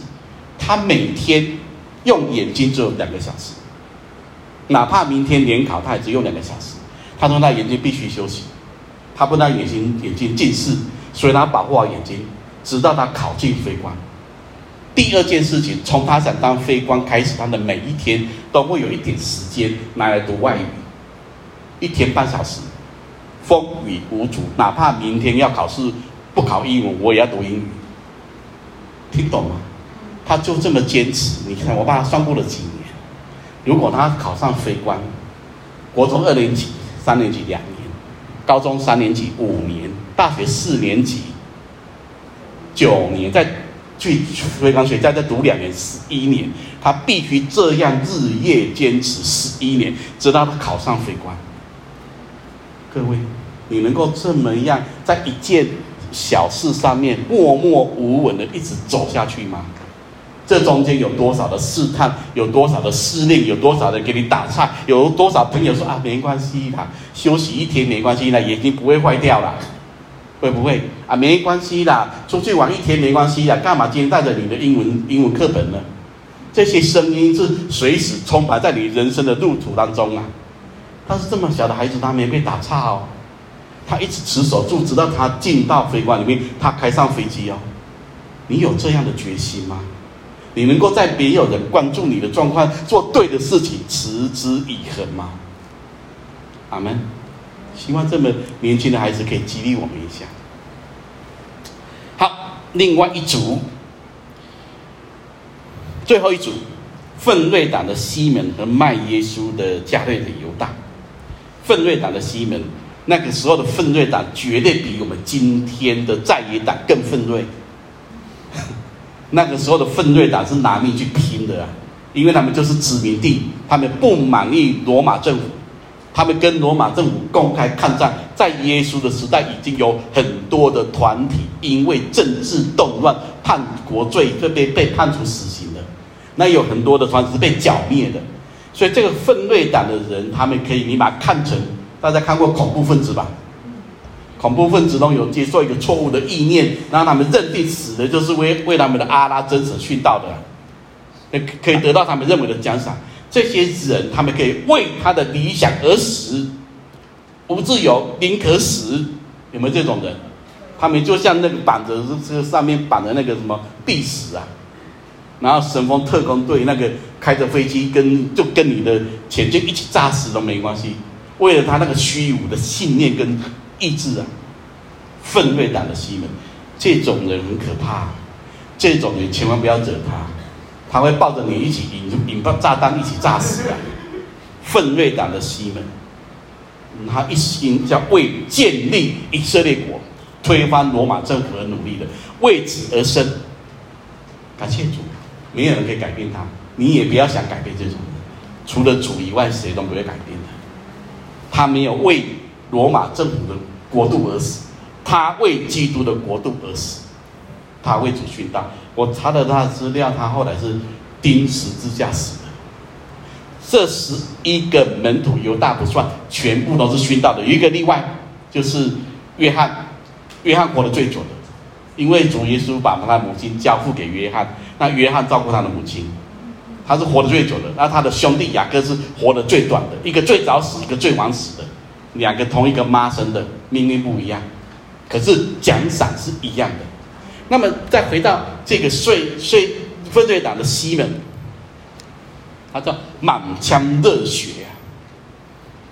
他每天用眼睛只有两个小时。哪怕明天联考，他也只用两个小时。他说他眼睛必须休息，他不让眼睛眼睛近视，所以他保护好眼睛，直到他考进飞官。第二件事情，从他想当飞官开始，他的每一天都会有一点时间拿来读外语，一天半小时，风雨无阻。哪怕明天要考试不考英文，我也要读英语。听懂吗？他就这么坚持。你看，我帮他算过了几年。如果他考上飞官，国中二年级、三年级两年，高中三年级五年，大学四年级九年，再去飞官学校再读两年十一年，他必须这样日夜坚持十一年，直到他考上飞官。各位，你能够这么样在一件小事上面默默无闻的一直走下去吗？这中间有多少的试探，有多少的试炼，有多少人给你打岔，有多少朋友说啊，没关系啦，休息一天没关系啦，眼睛不会坏掉啦，会不会啊？没关系啦，出去玩一天没关系啦，干嘛今天带着你的英文英文课本呢？这些声音是随时充满在你人生的路途当中啊。但是这么小的孩子，他没被打岔哦，他一直持守住，直到他进到飞官里面，他开上飞机哦。你有这样的决心吗？你能够在没有人关注你的状况做对的事情，持之以恒吗？阿门。希望这么年轻的孩子可以激励我们一下。好，另外一组，最后一组，奋锐党的西门和卖耶稣的加略的犹大。奋锐党的西门，那个时候的奋锐党绝对比我们今天的在野党更奋锐。那个时候的奋锐党是拿命去拼的啊，因为他们就是殖民地，他们不满意罗马政府，他们跟罗马政府公开抗战。在耶稣的时代，已经有很多的团体因为政治动乱、叛国罪，就被被判处死刑的。那有很多的团是被剿灭的，所以这个奋锐党的人，他们可以你把它看成，大家看过恐怖分子吧？恐怖分子都有接受一个错误的意念，让他们认定死的就是为为他们的阿拉真神殉道的，可以得到他们认为的奖赏。这些人他们可以为他的理想而死，不自由宁可死。有没有这种人？他们就像那个绑着这上面绑着那个什么必死啊，然后神风特工队那个开着飞机跟就跟你的潜舰一起炸死都没关系。为了他那个虚无的信念跟意志啊，奋锐党的西门，这种人很可怕，这种人千万不要惹他，他会抱着你一起引引爆炸弹，一起炸死啊！奋锐党的西门，他一心叫为建立以色列国、推翻罗马政府而努力的，为此而生。感谢主，没有人可以改变他，你也不要想改变这种人，除了主以外，谁都不会改变的。他没有为罗马政府的国度而死，他为基督的国度而死，他为主殉道。我查了他的资料，他后来是钉十字架死的。这十一个门徒，犹大不算，全部都是殉道的。有一个例外，就是约翰，约翰活得最久的，因为主耶稣把他母亲交付给约翰，那约翰照顾他的母亲。他是活得最久的，那他的兄弟雅各是活得最短的，一个最早死，一个最晚死的，两个同一个妈生的，命运不一样，可是奖赏是一样的。那么再回到这个睡睡奋锐党的西门，他叫满腔热血啊，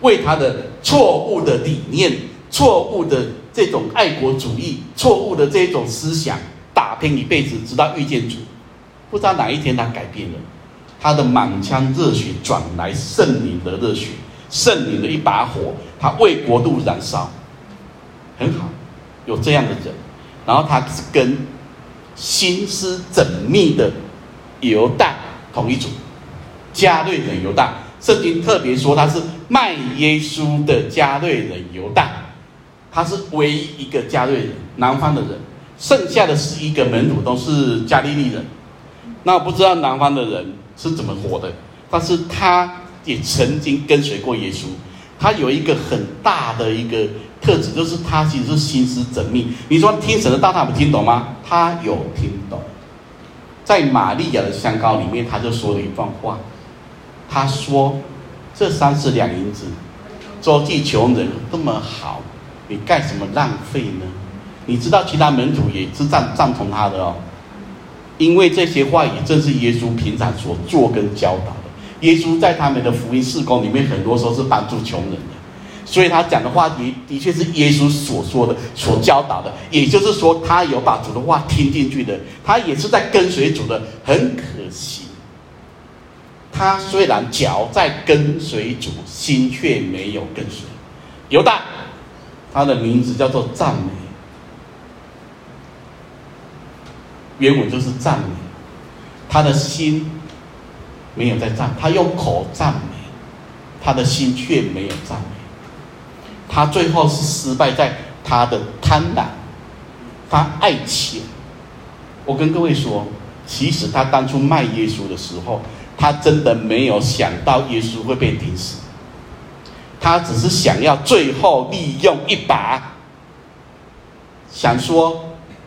为他的错误的理念、错误的这种爱国主义、错误的这种思想打拼一辈子，直到遇见主，不知道哪一天他改变了。他的满腔热血转来圣灵的热血，圣灵的一把火，他为国度燃烧，很好，有这样的人。然后他是跟心思缜密的犹大同一组，加略人犹大。圣经特别说他是卖耶稣的加略人犹大，他是唯一一个加略人，南方的人，剩下的十一个门徒都是加利利人。那我不知道南方的人。是怎么活的？但是他也曾经跟随过耶稣。他有一个很大的一个特质，就是他其实是心思缜密。你说听神的道，他不听懂吗？他有听懂。在玛利亚的香膏里面，他就说了一段话。他说：“这三十两银子，周济穷人这么好，你干什么浪费呢？”你知道，其他门徒也是赞赞同他的哦。因为这些话也正是耶稣平常所做跟教导的。耶稣在他们的福音事工里面，很多时候是帮助穷人的，所以他讲的话的的确是耶稣所说的、所教导的。也就是说，他有把主的话听进去的，他也是在跟随主的。很可惜，他虽然脚在跟随主，心却没有跟随。犹大，他的名字叫做赞美。原文就是赞美，他的心没有在赞，他用口赞美，他的心却没有赞美，他最后是失败在他的贪婪，他爱钱。我跟各位说，其实他当初卖耶稣的时候，他真的没有想到耶稣会被钉死，他只是想要最后利用一把，想说。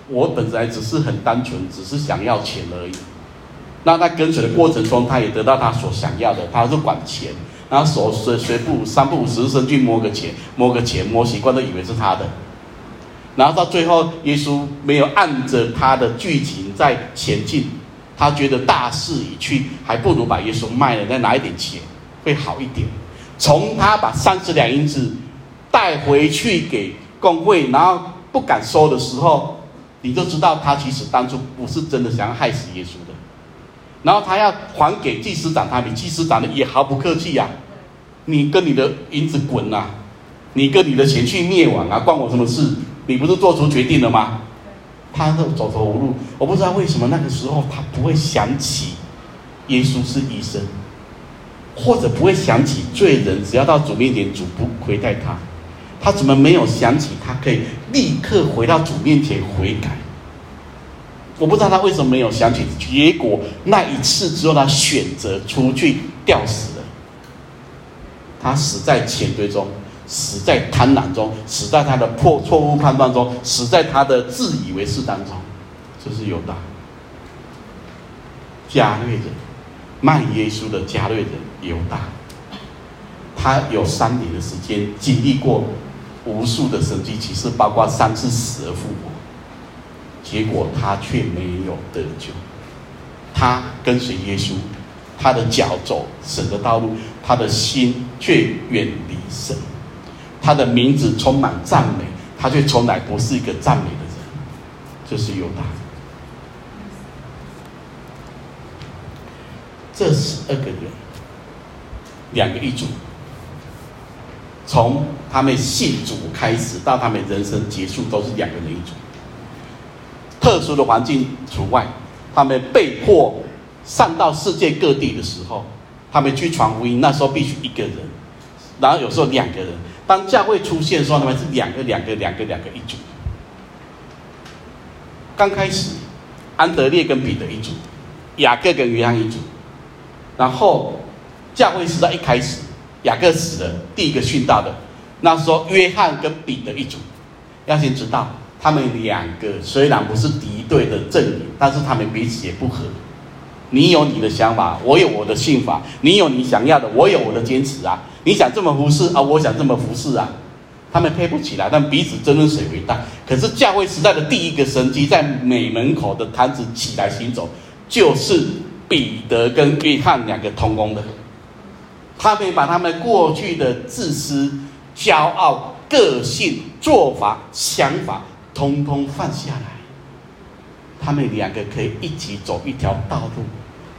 我本来只是很单纯，只是想要钱而已。那在跟随的过程中，他也得到他所想要的，他是管钱，然后手随随步三步五时身去摸个钱，摸个钱，摸习惯都以为是他的。然后到最后，耶稣没有按着他的剧情在前进，他觉得大势已去，还不如把耶稣卖了，再拿一点钱会好一点。从他把三十两银子带回去给公会，然后不敢收的时候。你就知道他其实当初不是真的想要害死耶稣的，然后他要还给祭司长，他比祭司长的也毫不客气呀、你跟你的银子滚呐、啊，你跟你的钱去灭亡啊，关我什么事？你不是做出决定了吗？他都走投无路，我不知道为什么那个时候他不会想起耶稣是医生，或者不会想起罪人只要到主面前，主不亏待他。他怎么没有想起他可以立刻回到主面前悔改？我不知道他为什么没有想起。结果那一次之后，他选择出去吊死了。他死在钱堆中，死在贪婪中，死在他的破错误判断中，死在他的自以为是当中。这是犹大，加略人，卖耶稣的加略人犹大。他有三年的时间经历过。无数的神迹奇事，包括三次死而复活，结果他却没有得救。他跟随耶稣，他的脚走神的道路，他的心却远离神，他的名字充满赞美，他却从来不是一个赞美的人，这是犹大。这十二个人，两个一组，从他们信主开始到他们人生结束，都是两个人一组。特殊的环境除外，他们被迫上到世界各地的时候，他们去传福音，那时候必须一个人，然后有时候两个人。当教会出现的时候，他们是两个、两个、两个、两个一组。刚开始，安德烈跟彼得一组，雅各跟约翰一组。然后，教会是在一开始，雅各死了，第一个殉道的，那时候约翰跟彼得一组。要先知道。他们两个虽然不是敌对的阵营，但是他们彼此也不合。你有你的想法，我有我的信法；你有你想要的，我有我的坚持啊！你想这么服侍啊，我想这么服侍啊，他们配不起来，但彼此争论谁为大。可是教会时代的第一个神迹，在美门口的瘫子起来行走，就是彼得跟约翰两个同工的。他们把他们过去的自私、骄傲、个性、做法、想法。通通放下来，他们两个可以一起走一条道路，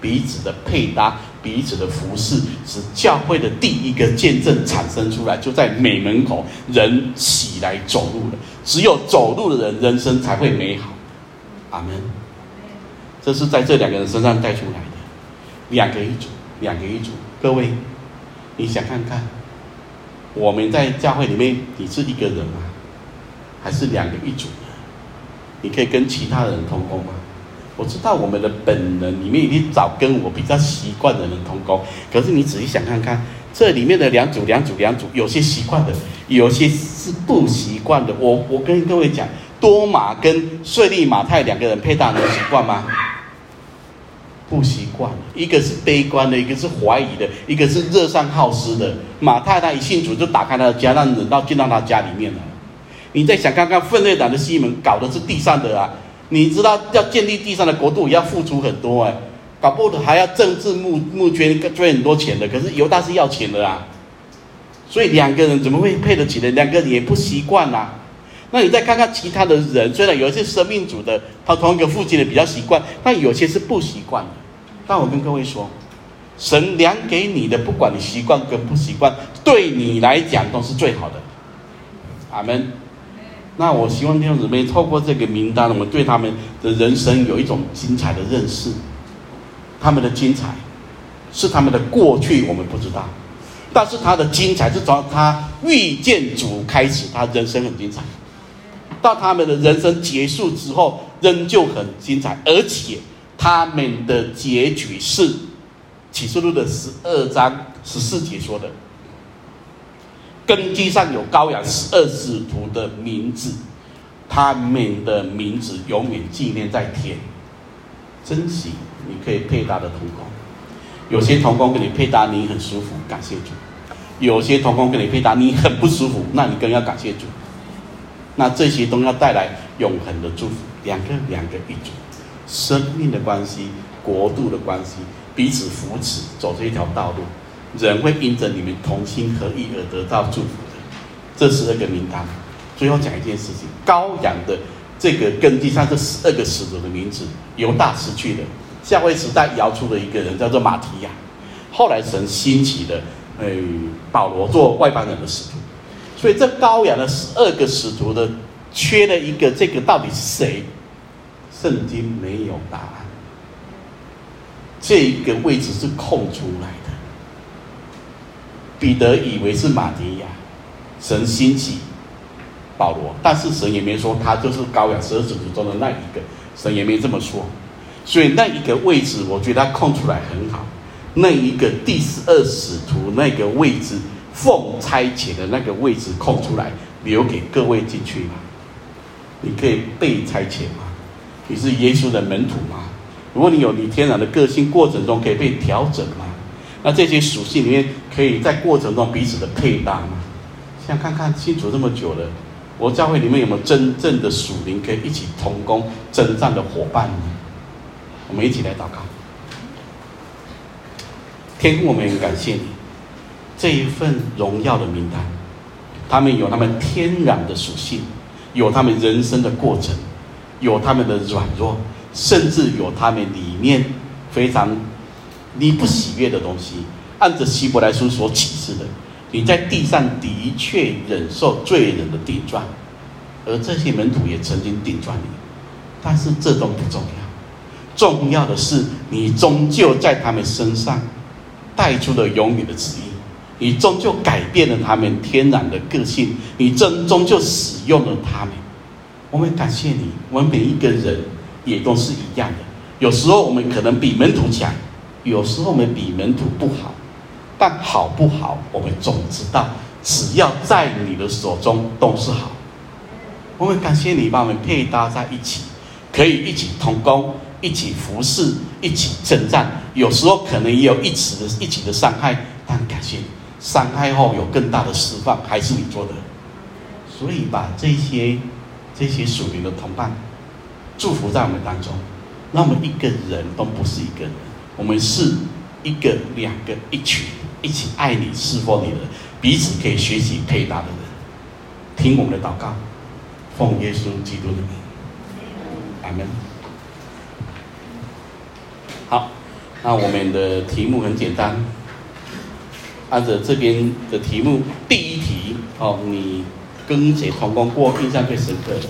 彼此的配搭，彼此的服侍，使教会的第一个见证产生出来，就在美门口，人起来走路了。只有走路的人，人生才会美好。阿门。这是在这两个人身上带出来的，两个一组，两个一组。各位，你想看看，我们在教会里面，你是一个人吗？还是两个一组的，你可以跟其他人通工吗？我知道我们的本能里面一定找跟我比较习惯的人通工，可是你仔细想看看，这里面的两组、两组、两组，有些习惯的，有些是不习惯的。我我跟各位讲，多马跟税利马太两个人配搭能习惯吗？不习惯，一个是悲观的，一个是怀疑的，一个是热善好施的。马太他一信主就打开他的家，让人到进到他家里面了。你再想看看奋锐党的西门搞的是地上的啊！你知道要建立地上的国度也要付出很多哎，搞不好还要政治募募捐捐很多钱的。可是犹大是要钱的啊，所以两个人怎么会配得起的？两个人也不习惯呐。那你再看看其他的人，虽然有一些生命组的，他同一个父亲的比较习惯，但有些是不习惯的。但我跟各位说，神量给你的，不管你习惯跟不习惯，对你来讲都是最好的。阿门。那我希望弟兄姊妹透过这个名单，我们对他们的人生有一种精彩的认识。他们的精彩是他们的过去，我们不知道，但是他的精彩是从他遇见主开始，他人生很精彩。到他们的人生结束之后，仍旧很精彩，而且他们的结局是启示录的十二章十四节说的。根基上有高雅十二使徒的名字，他们的名字永远纪念在天。珍惜你可以配搭的同工，有些同工跟你配搭，你很舒服，感谢主；有些同工跟你配搭，你很不舒服，那你更要感谢主。那这些都要带来永恒的祝福。两个两个一组，生命的关系，国度的关系，彼此扶持，走这一条道路。人会因着你们同心合意而得到祝福的，这是那个名单。最后讲一件事情：羔羊的这个根基上这十二个使徒的名字，犹大失去了。教会时代摇出了一个人，叫做马提亚。后来神兴起的，呃，保罗做外邦人的使徒。所以这羔羊的十二个使徒的缺了一个，这个到底是谁？圣经没有答案。这个位置是空出来的。彼得以为是马提亚，神兴起保罗，但是神也没说他就是高雅十二使徒中的那一个，神也没这么说，所以那一个位置，我觉得他空出来很好。那一个第十二使徒那个位置，奉差遣的那个位置空出来，留给各位进去嘛？你可以被差遣吗？你是耶稣的门徒吗？如果你有你天然的个性，过程中可以被调整吗？那这些属性里面，可以在过程中彼此的配搭吗？想看看清楚这么久了，我教会里面有没有真正的属灵可以一起同工征战的伙伴呢？我们一起来祷告。天父，我们很感谢你，这一份荣耀的名单，他们有他们天然的属性，有他们人生的过程，有他们的软弱，甚至有他们里面非常你不喜悦的东西。按着希伯来书所启示的，你在地上的确忍受罪人的顶撞，而这些门徒也曾经顶撞你，但是这都不重要，重要的是你终究在他们身上带出了永远的旨意。你终究改变了他们天然的个性，你终终究使用了他们。我们感谢你，我们每一个人也都是一样的。有时候我们可能比门徒强，有时候我们比门徒不好，但好不好，我们总知道，只要在你的手中都是好。我们感谢你把我们配搭在一起，可以一起同工，一起服侍，一起征战。有时候可能也有一起的一起的伤害，但感谢。伤害后有更大的释放，还是你做的，所以把这些这些属灵的同伴祝福在我们当中，让我们一个人都不是一个人，我们是一个、两个、一群，一起爱你、侍奉你的人，彼此可以学习配搭的人。听我们的祷告，奉耶稣基督的名，阿门。好，那我们的题目很简单。按照这边的题目，第一题哦，你跟谁同工过，印象最深刻的？